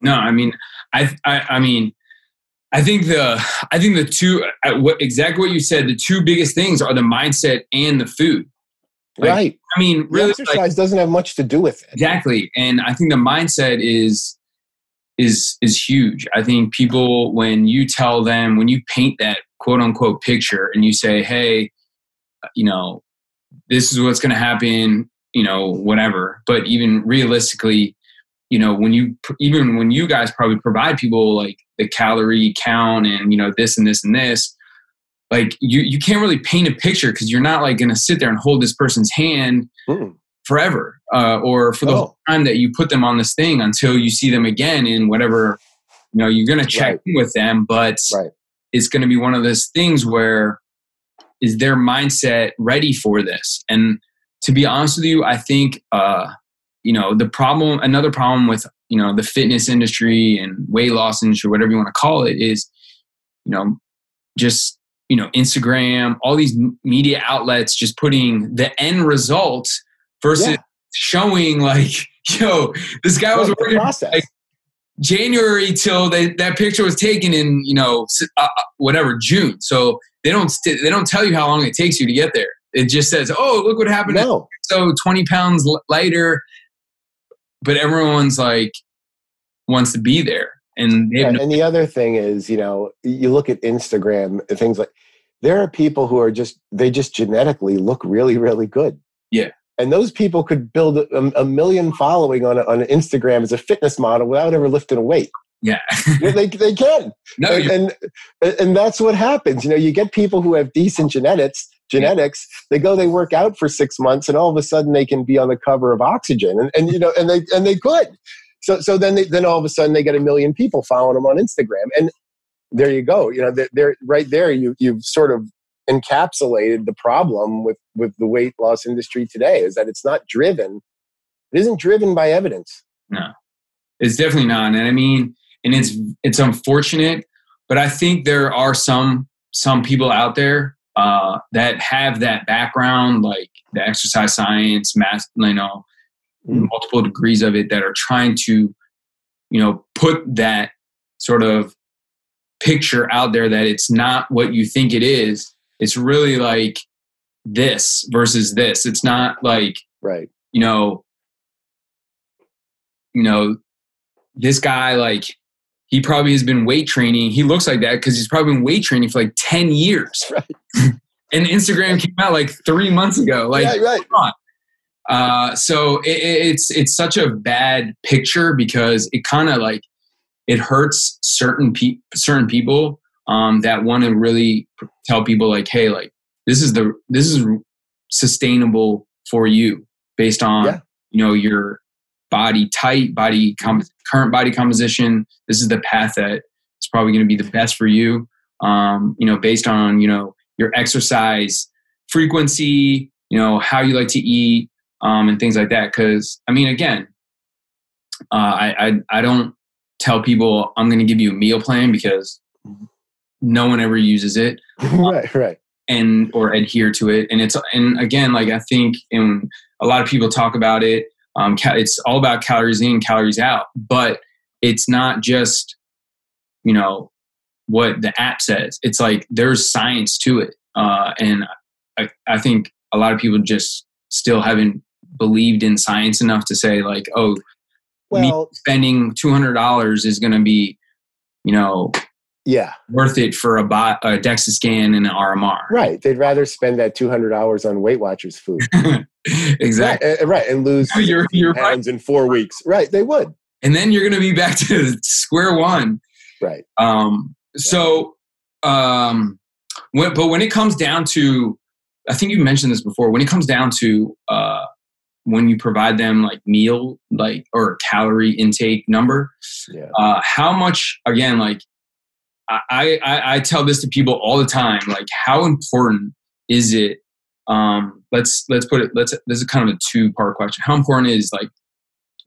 no, I mean, I, I, I mean, I think the, I think the two, uh, what exactly what you said, the two biggest things are the mindset and the food. Like, right. I mean, really, like, exercise doesn't have much to do with it. exactly and i think the mindset is is is huge i think people when you tell them when you paint that quote unquote picture and you say hey you know this is what's going to happen you know whatever but even realistically you know when you even when you guys probably provide people like the calorie count and you know this and this and this like you you can't really paint a picture because you're not like to sit there and hold this person's hand Mm. forever uh, or for the Oh. whole time that you put them on this thing until you see them again in whatever you know you're to check Right. in with them but Right. it's to be one of those things where is their mindset ready for this and to be honest with you i think uh, you know the problem another problem with you know the fitness industry and weight loss industry whatever you want to call it is you know just you know instagram all these media outlets just putting the end result versus Yeah. showing like yo this guy was working like, January till they, that picture was taken in you know uh, uh, whatever June. So they don't st- they don't tell you how long it takes you to get there. It just says, "Oh, look what happened." no. So twenty pounds lighter, but everyone's like wants to be there. And yeah, no- and the other thing is, you know, you look at Instagram uh, things like there are people who are just they just genetically look really really good. Yeah. And those people could build a, a million following on a, on Instagram as a fitness model without ever lifting a weight. Yeah, they they can. No, and, and, and that's what happens. You know, you get people who have decent genetics. Genetics. They go, they work out for six months, and all of a sudden they can be on the cover of Oxygen, and, and you know, and they and they could. So so then they, then all of a sudden they get a million people following them on Instagram, and there you go. You know, they're, they're right there. You you've sort of encapsulated the problem with with the weight loss industry today is that it's not driven. It isn't driven by evidence. No, it's definitely not. And I mean, and it's it's unfortunate, but I think there are some some people out there uh, that have that background, like the exercise science, math, you know, mm. multiple degrees of it, that are trying to, you know, put that sort of picture out there that it's not what you think it is. It's really like this versus this. It's not like right. You know, you know, this guy like he probably has been weight training. He looks like that because he's probably been weight training for like 10 years. Right. and Instagram came out like three months ago. Like, right, right. Uh, so it, it's it's such a bad picture because it kind of like it hurts certain pe- certain people um, that want to really tell people like, hey, like this is the this is sustainable for you based on yeah. you know your body type, body com- current body composition. This is the path that is probably going to be the best for you. Um, you know, based on you know your exercise frequency, you know how you like to eat, um, and things like that. Because I mean, again, uh, I, I I don't tell people I'm going to give you a meal plan because no one ever uses it. right, right. And or adhere to it, and it's and again, like I think, and a lot of people talk about it um, it's all about calories in, calories out, but it's not just, you know, what the app says. It's like there's science to it. Uh, and I, I think a lot of people just still haven't believed in science enough to say like, oh, well, me spending $200 is going to be, you know, yeah worth it for a, bot, a DEXA scan and an RMR. Right. They'd rather spend that two hundred hours on Weight Watchers food. exactly. Right, right, and lose you're, you're pounds right. in four weeks. Right. They would. And then you're going to be back to square one. Right. Um. So, um, when, but when it comes down to, I think you mentioned this before. When it comes down to, uh, when you provide them like meal like or calorie intake number yeah. uh, how much again like I, I, I tell this to people all the time. Like, how important is it? Um, let's let's put it. Let's this is kind of a two part question. How important is like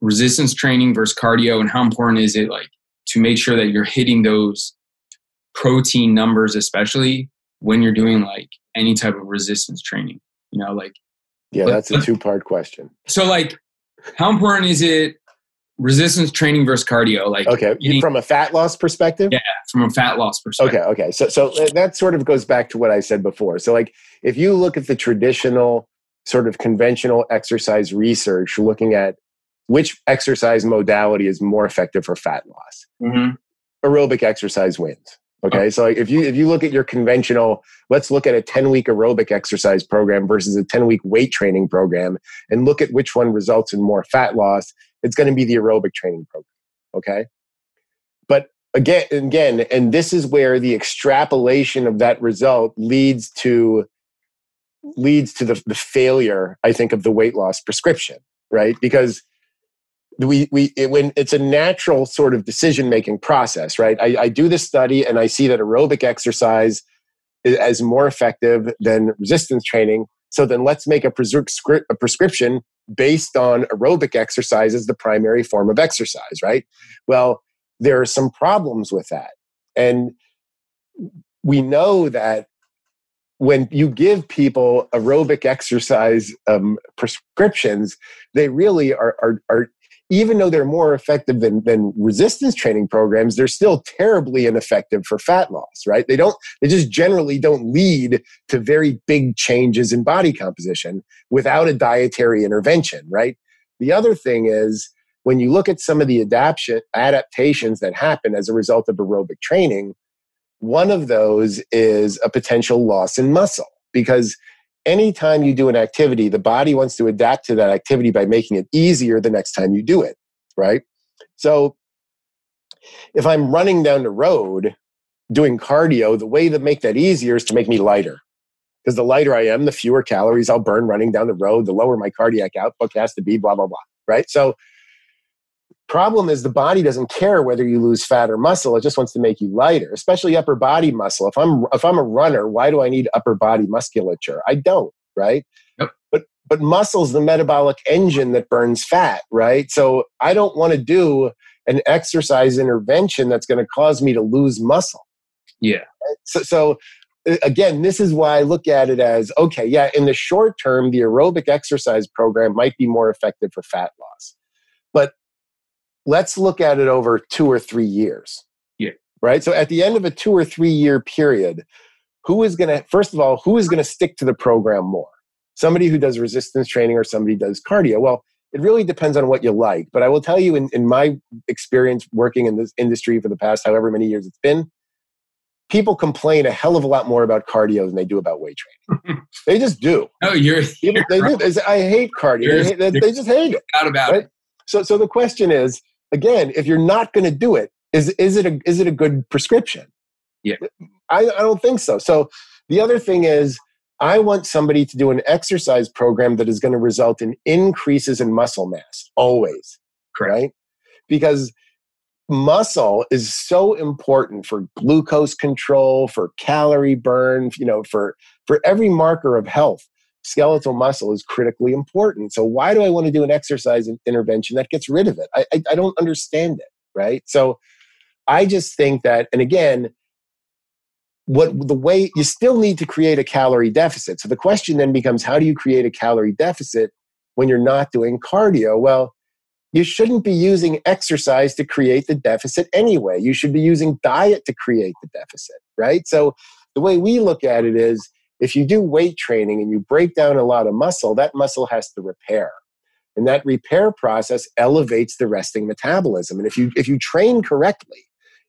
resistance training versus cardio, and how important is it like to make sure that you're hitting those protein numbers, especially when you're doing like any type of resistance training? You know, like yeah, that's a two part question. So, like, how important is it resistance training versus cardio like okay eating, from a fat loss perspective yeah from a fat loss perspective okay okay so so uh, that sort of goes back to what i said before so like if you look at the traditional sort of conventional exercise research looking at which exercise modality is more effective for fat loss mm-hmm. aerobic exercise wins okay oh. so like if you if you look at your conventional let's look at a 10 week aerobic exercise program versus a 10 week weight training program and look at which one results in more fat loss it's going to be the aerobic training program. Okay. But again, again, and this is where the extrapolation of that result leads to leads to the, the failure, I think, of the weight loss prescription, right? Because we we it, when it's a natural sort of decision making process, right? I, I do this study and I see that aerobic exercise is more effective than resistance training. So then let's make a, prescri- a prescription based on aerobic exercise as the primary form of exercise, right? Well, there are some problems with that. And we know that when you give people aerobic exercise um, prescriptions, they really are, are, are even though they're more effective than, than resistance training programs, they're still terribly ineffective for fat loss, right? They don't, they just generally don't lead to very big changes in body composition without a dietary intervention, right? The other thing is when you look at some of the adaptation adaptations that happen as a result of aerobic training, one of those is a potential loss in muscle because anytime you do an activity, the body wants to adapt to that activity by making it easier the next time you do it, right? So if I'm running down the road doing cardio, the way to make that easier is to make me lighter. Because the lighter I am, the fewer calories I'll burn running down the road, the lower my cardiac output has to be, blah, blah, blah. Right. So, problem is the body doesn't care whether you lose fat or muscle. It just wants to make you lighter, especially upper body muscle. If I'm if I'm a runner, why do I need upper body musculature? I don't, right? Yep. But but muscle's the metabolic engine that burns fat, right? So I don't want to do an exercise intervention that's going to cause me to lose muscle. Yeah. So, so again, this is why I look at it as okay, yeah, in the short term, the aerobic exercise program might be more effective for fat loss. Let's look at it over two or three years. Yeah. Right. So at the end of a two or three year period, who is going to, first of all, who is going to stick to the program more? Somebody who does resistance training or somebody does cardio? Well, it really depends on what you like. But I will tell you, in, in my experience working in this industry for the past however many years it's been, people complain a hell of a lot more about cardio than they do about weight training. they just do. Oh, you're. People, they do. I hate cardio. They, hate, they, they, just hate it. Out about right? it. So, so the question is, again, if you're not going to do it, is is it a is it a good prescription? Yeah, I, I don't think so. So the other thing is, I want somebody to do an exercise program that is going to result in increases in muscle mass always. Correct. Right? Because muscle is so important for glucose control for calorie burn you know for for every marker of health skeletal muscle is critically important. So why do i want to do an exercise intervention that gets rid of it? I i, I don't understand it right? So i just think that and again what the way you still need to create a calorie deficit. So the question then becomes how do you create a calorie deficit when you're not doing cardio? Well you shouldn't be using exercise to create the deficit anyway. You should be using diet to create the deficit, right? So the way we look at it is if you do weight training and you break down a lot of muscle, that muscle has to repair. And that repair process elevates the resting metabolism. And if you if you train correctly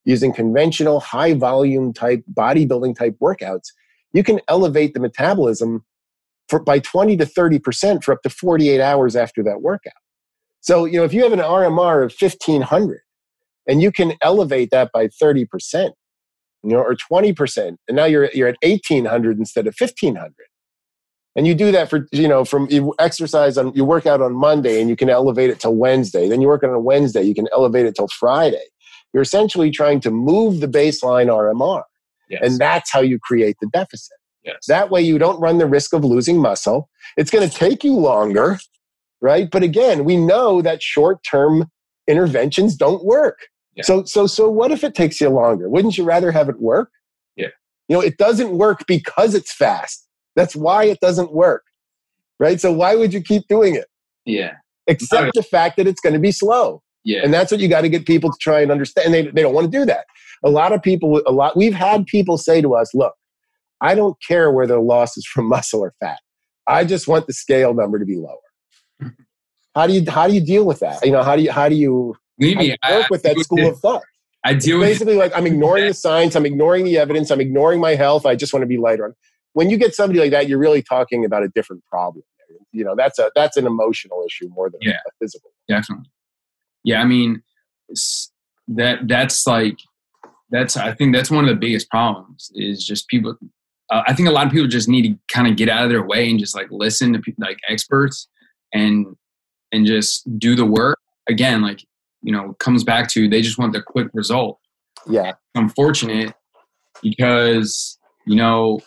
using conventional high volume type bodybuilding type workouts, you can elevate the metabolism for by 20 to 30% for up to 48 hours after that workout. So, you know, if you have an RMR of 1500 and you can elevate that by 30%, you know, or 20%, and now you're, you're at 1800 instead of 1500. And you do that for, you know, from you exercise on, you work out on Monday and you can elevate it till Wednesday. Then you work on a Wednesday, you can elevate it till Friday. You're essentially trying to move the baseline RMR. Yes. And that's how you create the deficit. Yes. That way you don't run the risk of losing muscle. It's going to take you longer right? But again, we know that short term interventions don't work. Yeah. So, so, so what if it takes you longer? Wouldn't you rather have it work? Yeah. You know, it doesn't work because it's fast. That's why it doesn't work. Right. So why would you keep doing it? Yeah. Except the fact that it's going to be slow. Yeah. And that's what you got to get people to try and understand. And they, they don't want to do that. A lot of people, a lot, we've had people say to us, look, I don't care whether the loss is from muscle or fat. I just want the scale number to be lower how do you how do you deal with that? You know, how do you how do you, do you work with that school of thought? I deal it's basically like I'm ignoring the science, I'm ignoring the evidence, I'm ignoring my health. I just want to be lighter. When you get somebody like that, you're really talking about a different problem. You know, that's a that's an emotional issue more than yeah, a physical. Definitely. Yeah, I mean, that that's like that's I think that's one of the biggest problems is just people. Uh, I think a lot of people just need to kind of get out of their way and just like listen to like experts and and just do the work again like you know comes back to they just want the quick result yeah unfortunate because you know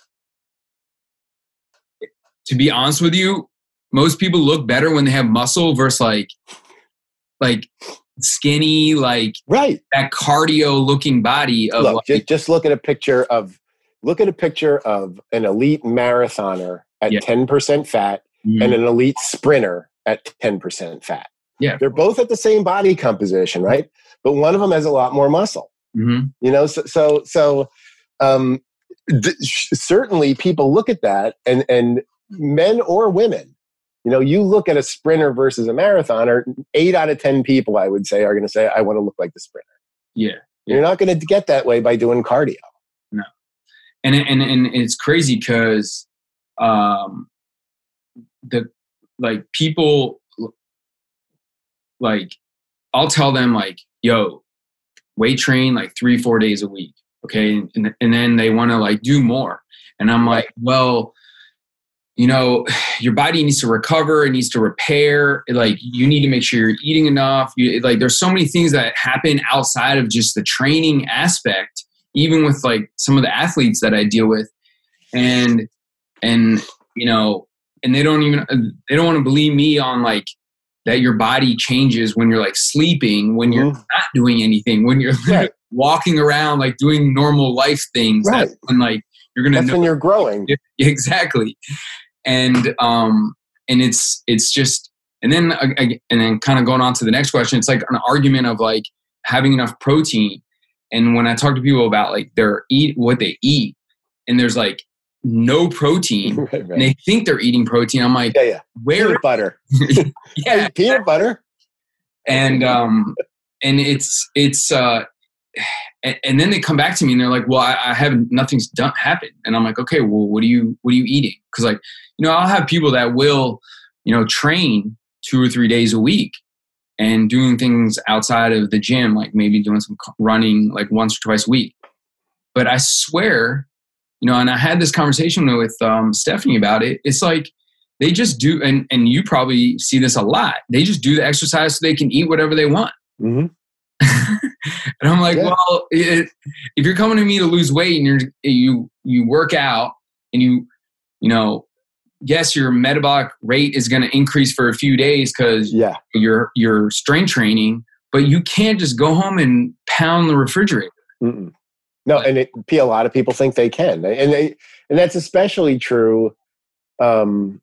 to be honest with you most people look better when they have muscle versus like like skinny like right that cardio looking body of look, like, just, just look at a picture of look at a picture of an elite marathoner at yeah. 10% fat mm-hmm. and an elite sprinter at 10% fat. Yeah. They're both at the same body composition, right? But one of them has a lot more muscle. Mm-hmm. You know, so, so, so um, th- certainly people look at that and, and men or women, You know, you look at a sprinter versus a marathoner, eight out of 10 people, I would say, are going to say, I want to look like the sprinter. Yeah. You're not going to get that way by doing cardio. No. And, and, and it's crazy because um, the, like, people, like, I'll tell them, like, yo, weight train like three, four days a week. Okay. And, and then they want to like do more. And I'm like, well, you know, your body needs to recover, it needs to repair. Like you need to make sure you're eating enough. You, like there's so many things that happen outside of just the training aspect, even with like some of the athletes that I deal with. And, and, you know, and they don't even, they don't want to believe me on like that your body changes when you're like sleeping, when you're mm-hmm. not doing anything, when you're right. walking around like doing normal life things. Right. when like you're gonna. That's when you're growing. Exactly and um and it's it's just and then and then kind of going on to the next question it's like an argument of like having enough protein and when i talk to people about like their eat what they eat and there's like no protein right, right. and they think they're eating protein i'm like yeah yeah where peanut butter yeah peanut butter and um and it's it's uh and, and, then they come back to me and they're like, "Well, I, I have nothing's done happened," and I'm like, "Okay, well, what are you what are you eating?" Because like, you know, I'll have people that will, you know, train two or three days a week and doing things outside of the gym, like maybe doing some running like once or twice a week. But I swear, you know, and I had this conversation with um, Stephanie about it. It's like they just do, and and you probably see this a lot. They just do the exercise so they can eat whatever they want. Mm-hmm. and I'm like, yeah. well, it, if you're coming to me to lose weight and you're you you work out and you you know, yes, your metabolic rate is going to increase for a few days because yeah, you're you're strength training, but you can't just go home and pound the refrigerator. Mm-mm. No, and it, a lot of people think they can, and they, and that's especially true um,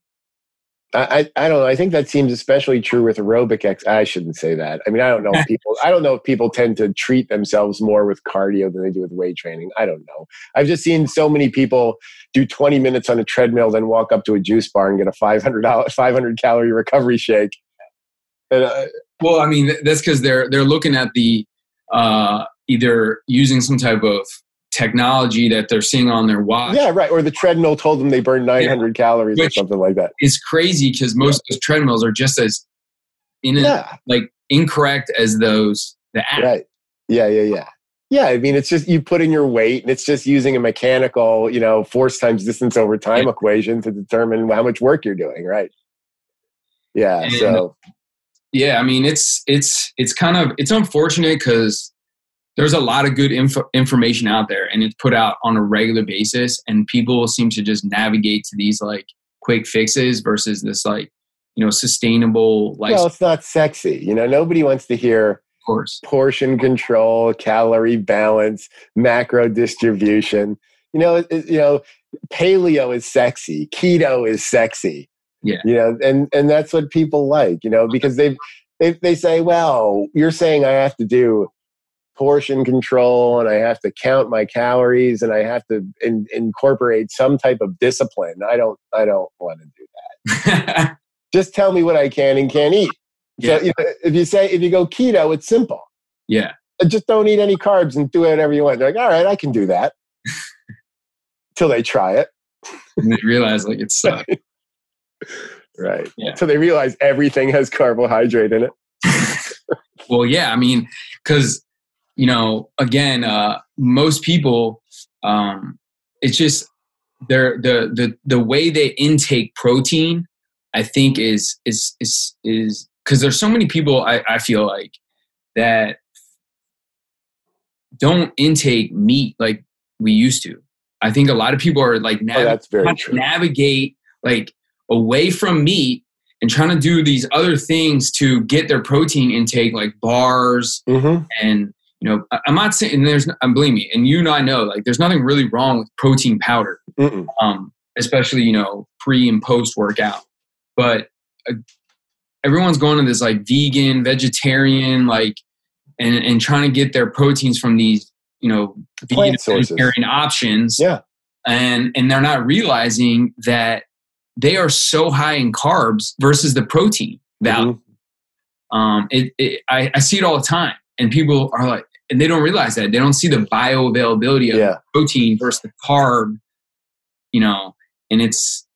I, I don't know. I think that seems especially true with aerobic ex. I shouldn't say that. I mean, I don't know if people. I don't know if people tend to treat themselves more with cardio than they do with weight training. I don't know. I've just seen so many people do 20 minutes on a treadmill, then walk up to a juice bar and get a 500 500 calorie recovery shake. And, uh, well, I mean, that's because they're they're looking at the uh, either using some type of technology that they're seeing on their watch. Yeah, right. Or the treadmill told them they burned 900 yeah. calories Which or something like that. It's crazy because most yeah. of those treadmills are just as in yeah. like incorrect as those the app. Right. Yeah, yeah, yeah. Yeah, I mean, it's just you put in your weight, and it's just using a mechanical, you know, force times distance over time yeah. equation to determine how much work you're doing, right? Yeah. And, so. Yeah, I mean, it's it's it's kind of it's unfortunate because there's a lot of good info, information out there and it's put out on a regular basis and people seem to just navigate to these like quick fixes versus this like you know sustainable like well it's not sexy you know nobody wants to hear of course. portion control calorie balance macro distribution. You know it, you know paleo is sexy keto is sexy. Yeah. You know and and that's what people like you know because they they they say well you're saying i have to do portion control and I have to count my calories and I have to in, incorporate some type of discipline. I don't I don't want to do that. Just tell me what I can and can't eat. Yeah. So, you know, if you say if you go keto, it's simple. Yeah. Uh, just don't eat any carbs and do whatever you want. They're like, all right, I can do that. Till they try it. and they realize like it sucks. right. Yeah. So they realize everything has carbohydrate in it. well, yeah. I mean, because you know, again, uh, most people, um, it's just they're the the the way they intake protein. I think is is is is because there's so many people I, I feel like that don't intake meat like we used to. I think a lot of people are like nav- oh, that's very true. navigate like away from meat and trying to do these other things to get their protein intake like bars mm-hmm. and you know, I'm not saying, and there's, I'm believe me, and you and I know, like, there's nothing really wrong with protein powder, um, especially, you know, pre and post workout. But uh, everyone's going to this like vegan, vegetarian, like, and, and trying to get their proteins from these, you know, vegan, vegetarian options. Yeah. And, and they're not realizing that they are so high in carbs versus the protein value. Mm-hmm. Um, it, it I, I see it all the time, and people are like, and they don't realize that they don't see the bioavailability of yeah. protein versus the carb, you know, and it's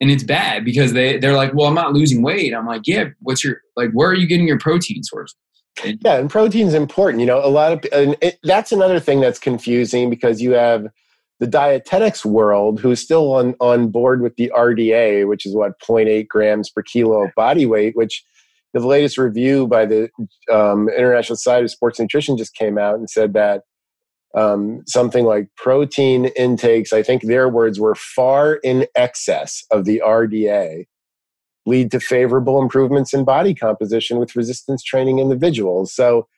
and it's bad because they they're like, well, I'm not losing weight. I'm like, yeah, what's your like? Where are you getting your protein sources? And, yeah, and protein's important. You know, a lot of and it, that's another thing that's confusing because you have the dietetics world who's still on on board with the RDA, which is what 0.8 grams per kilo of body weight, which the latest review by the um, International Society of Sports Nutrition just came out and said that um, something like protein intakes, I think their words were far in excess of the RDA, lead to favorable improvements in body composition with resistance training individuals. So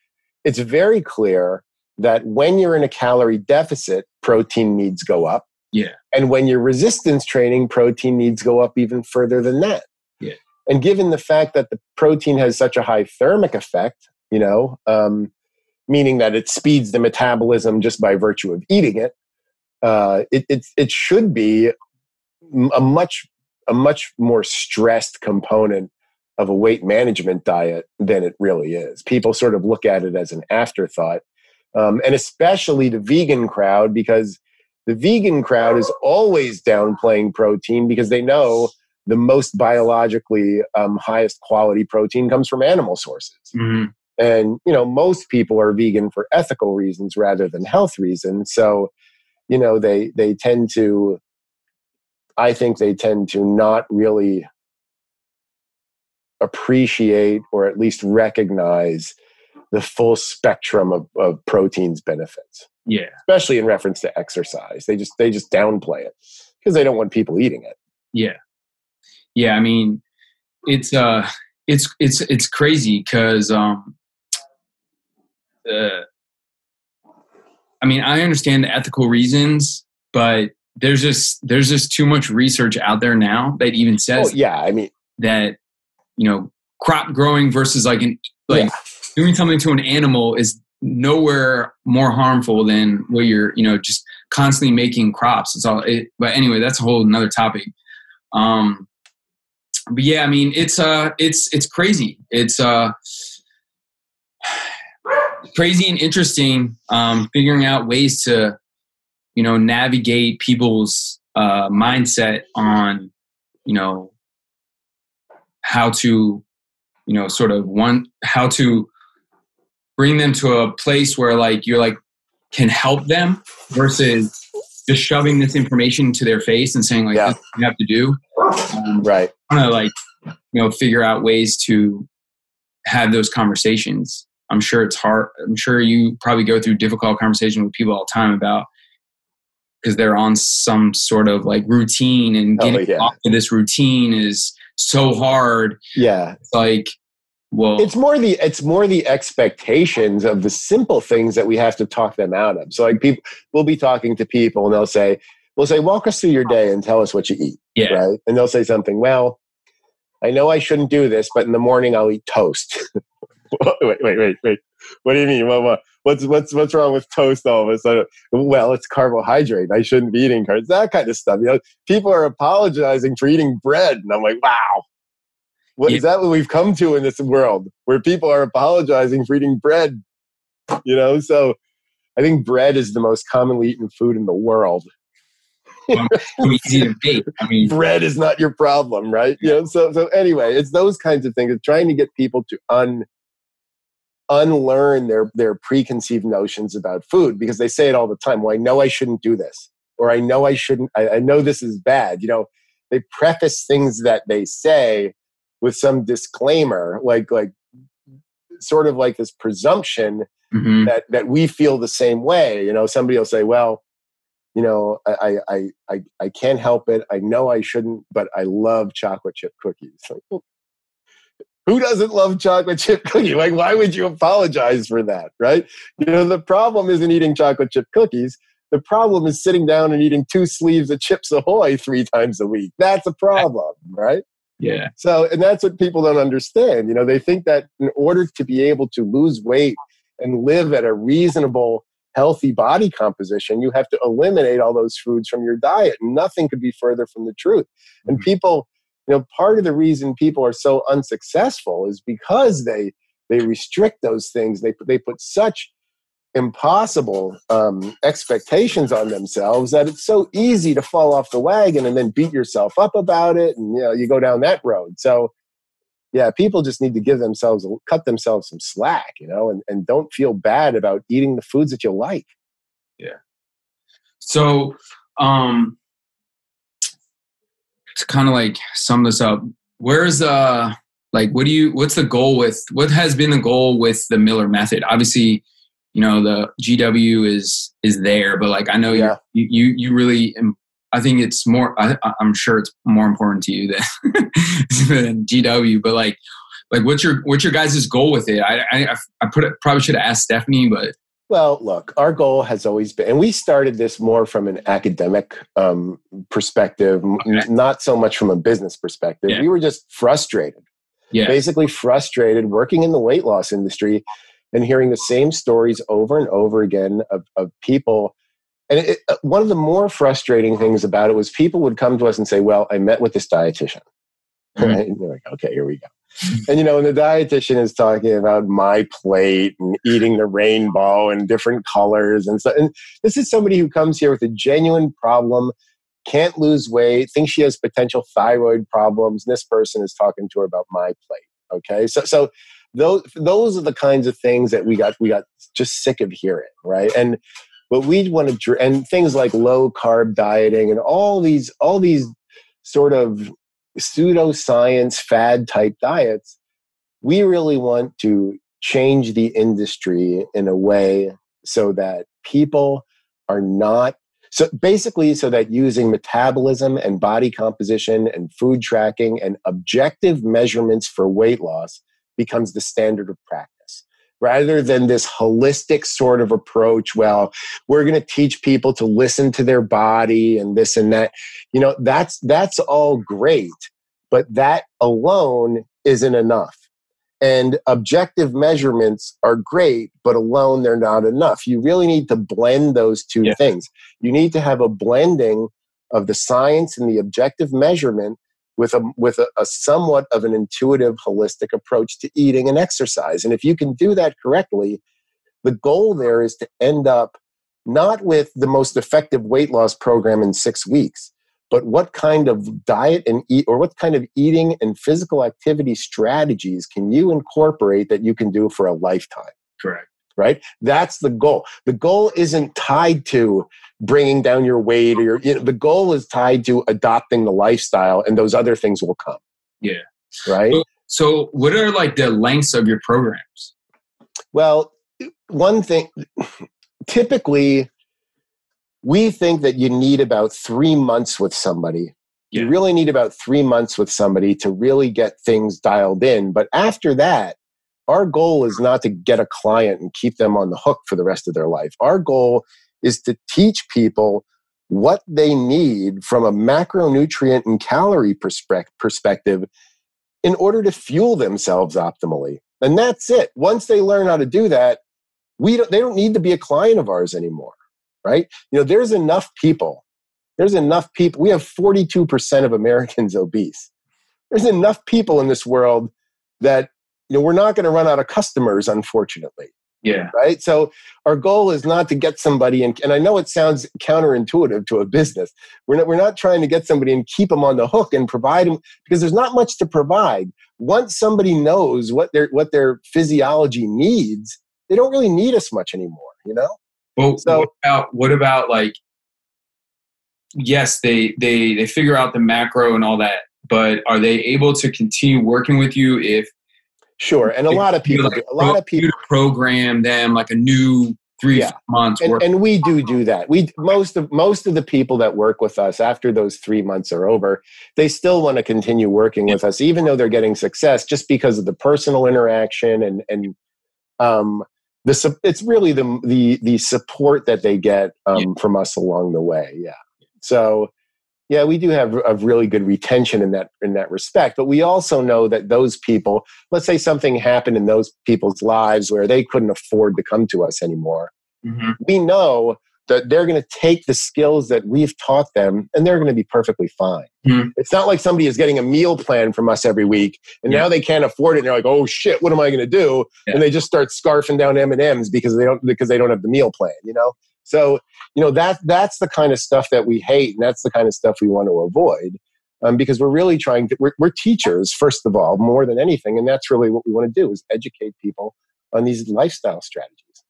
it's very clear that when you're in a calorie deficit, protein needs go up. Yeah. And when you're resistance training, protein needs go up even further than that. And given the fact that the protein has such a high thermic effect, you know, um, meaning that it speeds the metabolism just by virtue of eating it, uh, it, it, it should be a much a much more stressed component of a weight management diet than it really is. People sort of look at it as an afterthought, um, and especially the vegan crowd because the vegan crowd is always downplaying protein because they know the most biologically um, highest quality protein comes from animal sources. Mm-hmm. And you know, most people are vegan for ethical reasons rather than health reasons. So, you know, they they tend to I think they tend to not really appreciate or at least recognize the full spectrum of, of protein's benefits. Yeah. Especially in reference to exercise. They just they just downplay it because they don't want people eating it. Yeah. Yeah, I mean it's uh it's it's it's crazy cuz um uh I mean, I understand the ethical reasons, but there's just there's just too much research out there now that even says oh, yeah i mean that you know crop growing versus like an like yeah. doing something to an animal is nowhere more harmful than what you're you know just constantly making crops it's all it, but anyway that's a whole another topic um but yeah i mean it's uh it's it's crazy. It's uh crazy and interesting um figuring out ways to you know navigate people's uh, mindset on you know how to you know sort of one how to bring them to a place where like you're like can help them versus just shoving this information into their face and saying like yeah. you have to do um, right want to like you know figure out ways to have those conversations i'm sure it's hard i'm sure you probably go through difficult conversation with people all the time about because they're on some sort of like routine and oh, getting oh, yeah. off of this routine is so hard. Yeah. It's like well it's more the it's more the expectations of the simple things that we have to talk them out of. So like people we'll be talking to people and they'll say, We'll say, walk us through your day and tell us what you eat. Yeah. Right. And they'll say something, well, I know I shouldn't do this, but in the morning I'll eat toast. wait, wait, wait, wait. What do you mean? What, what, what's what's what's wrong with toast all of a sudden? Well, it's carbohydrate. I shouldn't be eating carbs. That kind of stuff. You know, people are apologizing for eating bread, and I'm like, wow. What yeah. is that what we've come to in this world where people are apologizing for eating bread? You know, so I think bread is the most commonly eaten food in the world. easy to. I mean, bread is not your problem, right? You know, so so anyway, it's those kinds of things. It's trying to get people to un unlearn their their preconceived notions about food because they say it all the time. Well, I know I shouldn't do this, or I know I shouldn't. I, I know this is bad. You know, they preface things that they say with some disclaimer, like like sort of like this presumption mm-hmm. that that we feel the same way. You know, somebody will say, "Well, you know, I I I I can't help it. I know I shouldn't, but I love chocolate chip cookies." Like, well, who doesn't love chocolate chip cookie? Like, why would you apologize for that, right? You know, the problem isn't eating chocolate chip cookies. The problem is sitting down and eating two sleeves of Chips Ahoy three times a week. That's a problem, right? Yeah. So, and that's what people don't understand. You know, they think that in order to be able to lose weight and live at a reasonable, healthy body composition, you have to eliminate all those foods from your diet. Nothing could be further from the truth. And mm-hmm. people, you know part of the reason people are so unsuccessful is because they they restrict those things they they put such impossible um, expectations on themselves that it's so easy to fall off the wagon and then beat yourself up about it and you know you go down that road. So yeah people just need to give themselves cut themselves some slack you know and, and don't feel bad about eating the foods that you like. Yeah. So um to kind of like sum this up where's uh like what do you what's the goal with what has been the goal with the miller method? Obviously you know the GW is is there, but like I know yeah. you you you really. I think it's more. I, am sure it's more important to you than, than GW. But like, like what's your what's your guys' goal with it? I I, I put it, probably should have asked Stephanie, but well, look, our goal has always been, and we started this more from an academic um, perspective, okay. not so much from a business perspective. Yeah. We were just frustrated, yeah. basically frustrated working in the weight loss industry and hearing the same stories over and over again of, of people. And it, uh, one of the more frustrating things about it was people would come to us and say, Well, I met with this dietitian. Mm-hmm. Right? And you're like, Okay, here we go. and you know, and the dietitian is talking about my plate and eating the rainbow and different colors and so. And this is somebody who comes here with a genuine problem, can't lose weight, thinks she has potential thyroid problems. And this person is talking to her about my plate. Okay, so so those those are the kinds of things that we got we got just sick of hearing, right? And what we want to and things like low carb dieting and all these all these sort of pseudoscience fad type diets, we really want to change the industry in a way so that people are not so basically so that using metabolism and body composition and food tracking and objective measurements for weight loss becomes the standard of practice. Rather than this holistic sort of approach well we're going to teach people to listen to their body and this and that you know that's that's all great but that alone isn't enough. And objective measurements are great but alone they're not enough. You really need to blend those two yeah. things. You need to have a blending of the science and the objective measurement with a with a, a, somewhat of an intuitive holistic approach to eating and exercise. And if you can do that correctly the goal there is to end up not with the most effective weight loss program in 6 weeks but what kind of diet and eat or what kind of eating and physical activity strategies can you incorporate that you can do for a lifetime? Correct right? That's the goal. The goal isn't tied to bringing down your weight or your, you know, the goal is tied to adopting the lifestyle and those other things will come yeah. right? So, so what are like the lengths of your programs? Well one thing typically we think that you need about three months with somebody. Yeah. you really need about three months with somebody to really get things dialed in. But after that our goal is not to get a client and keep them on the hook for the rest of their life our goal is to teach people what they need from a macronutrient and calorie perspective in order to fuel themselves optimally. And that's it. Once they learn how to do that, we don't, they don't need to be a client of ours anymore, right? You know, there's enough people. There's enough people. We have 42% of Americans obese. There's enough people in this world that you know we're not going to run out of customers, unfortunately. Yeah. Right. So our goal is not to get somebody and and I know it sounds counterintuitive to a business. We're not we're not trying to get somebody and keep them on the hook and provide them because there's not much to provide. Once somebody knows what their what their physiology needs, they don't really need us much anymore, you know? Well, so what about what about like yes, they they they figure out the macro and all that, but are they able to continue working with you if Sure, and a lot of people, like, a lot of people program them like a new three yeah. months. And, and, we do do that. We most of most of the people that work with us after those three months are over, they still want to continue working yeah. with us, even though they're getting success, just because of the personal interaction and and um, the it's really the the the support that they get um, yeah. from us along the way. Yeah. So yeah, we do have a really good retention in that in that respect. But we also know that those people, let's say something happened in those people's lives where they couldn't afford to come to us anymore. Mm-hmm. We know that they're going to take the skills that we've taught them and they're going to be perfectly fine. Mhm. It's not like somebody is getting a meal plan from us every week and Yeah. now they can't afford it and they're like, "Oh shit, what am I going to do?" Yeah. And they just start scarfing down M&Ms because they don't because they don't have the meal plan, you know? So, you know, that that's the kind of stuff that we hate and that's the kind of stuff we want to avoid. Um, because we're really trying to we're, we're teachers first of all more than anything and that's really what we want to do is educate people on these lifestyle strategies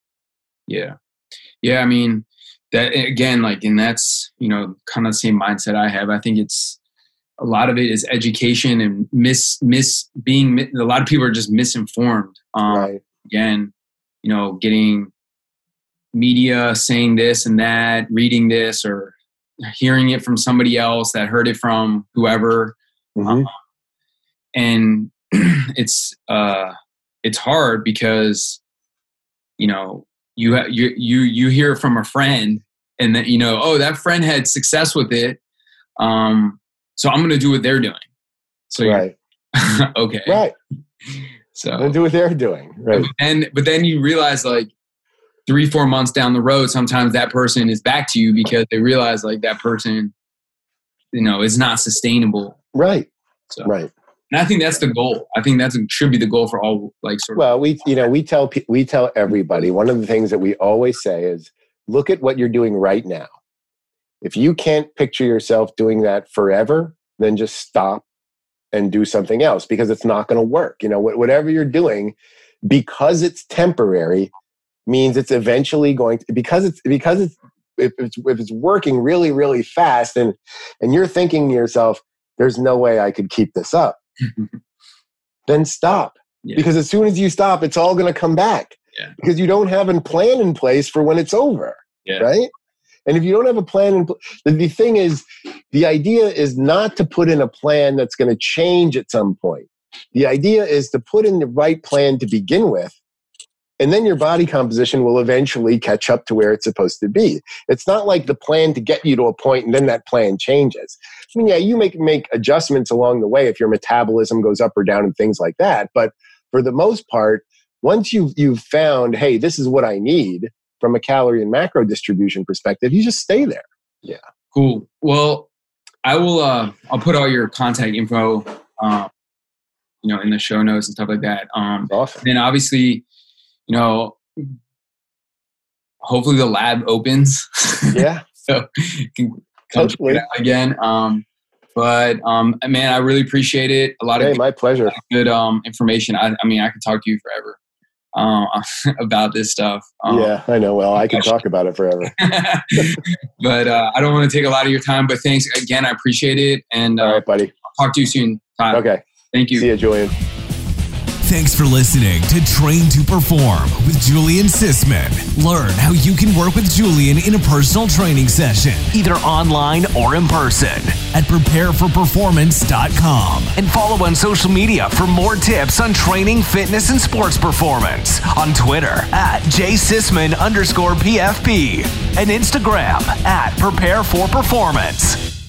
Yeah. Yeah. I mean, that again, like, and that's, you know, kind of the same mindset I have. I think it's a lot of it is education and miss, miss being, a lot of people are just misinformed. Um, right Again, you know, getting media saying this and that, reading this or hearing it from somebody else that heard it from whoever. Mhm. and it's uh it's hard because you know you ha- you you you hear from a friend and that you know oh that friend had success with it. Um so i'm gonna do what they're doing. So right. Okay. Right. So and do what they're doing. Right. And but then you realize like three four months down the road sometimes that person is back to you because they realize like that person you know is not sustainable. Right. So right. and i think that's the goal. I think that's should be the goal for all like sort of well we you know we tell we tell everybody one of the things that we always say is look at what you're doing right now. If you can't picture yourself doing that forever then just stop and do something else because it's not going to work. You know whatever you're doing because it's temporary means it's eventually going to because it's because it's if it's if it's working really really fast and and you're thinking to yourself there's no way i could keep this up then stop Yeah. because as soon as you stop it's all going to come back Yeah. because you don't have a plan in place for when it's over Yeah. right and if you don't have a plan in pl- the, the thing is the idea is not to put in a plan that's going to change at some point the idea is to put in the right plan to begin with and then your body composition will eventually catch up to where it's supposed to be it's not like the plan to get you to a point and then that plan changes i mean yeah you make make adjustments along the way if your metabolism goes up or down and things like that but for the most part once you've you've found hey this is what i need from a calorie and macro distribution perspective you just stay there Yeah. Cool. Well, I will. Uh, I'll put all your contact info, um, you know, in the show notes and stuff like that. Um, awesome then obviously, you know, hopefully the lab opens. yeah so can come check it out again. Um, but um, man, I really appreciate it. A lot of hey my pleasure good um, information. I, I mean, I could talk to you forever uh, about this stuff. Um, yeah i know well i can talk about it forever but uh, I don't want to take a lot of your time. But thanks again. I appreciate it, and uh, all right buddy I'll talk to you soon. Todd. okay Thank you. see you julian Thanks for listening to Train to Perform with Julian Sisman. Learn how you can work with Julian in a personal training session, either online or in person, at prepareforperformance.com. And follow on social media for more tips on training, fitness, and sports performance. On Twitter at jsisman underscore PFP and Instagram at Prepare for Performance.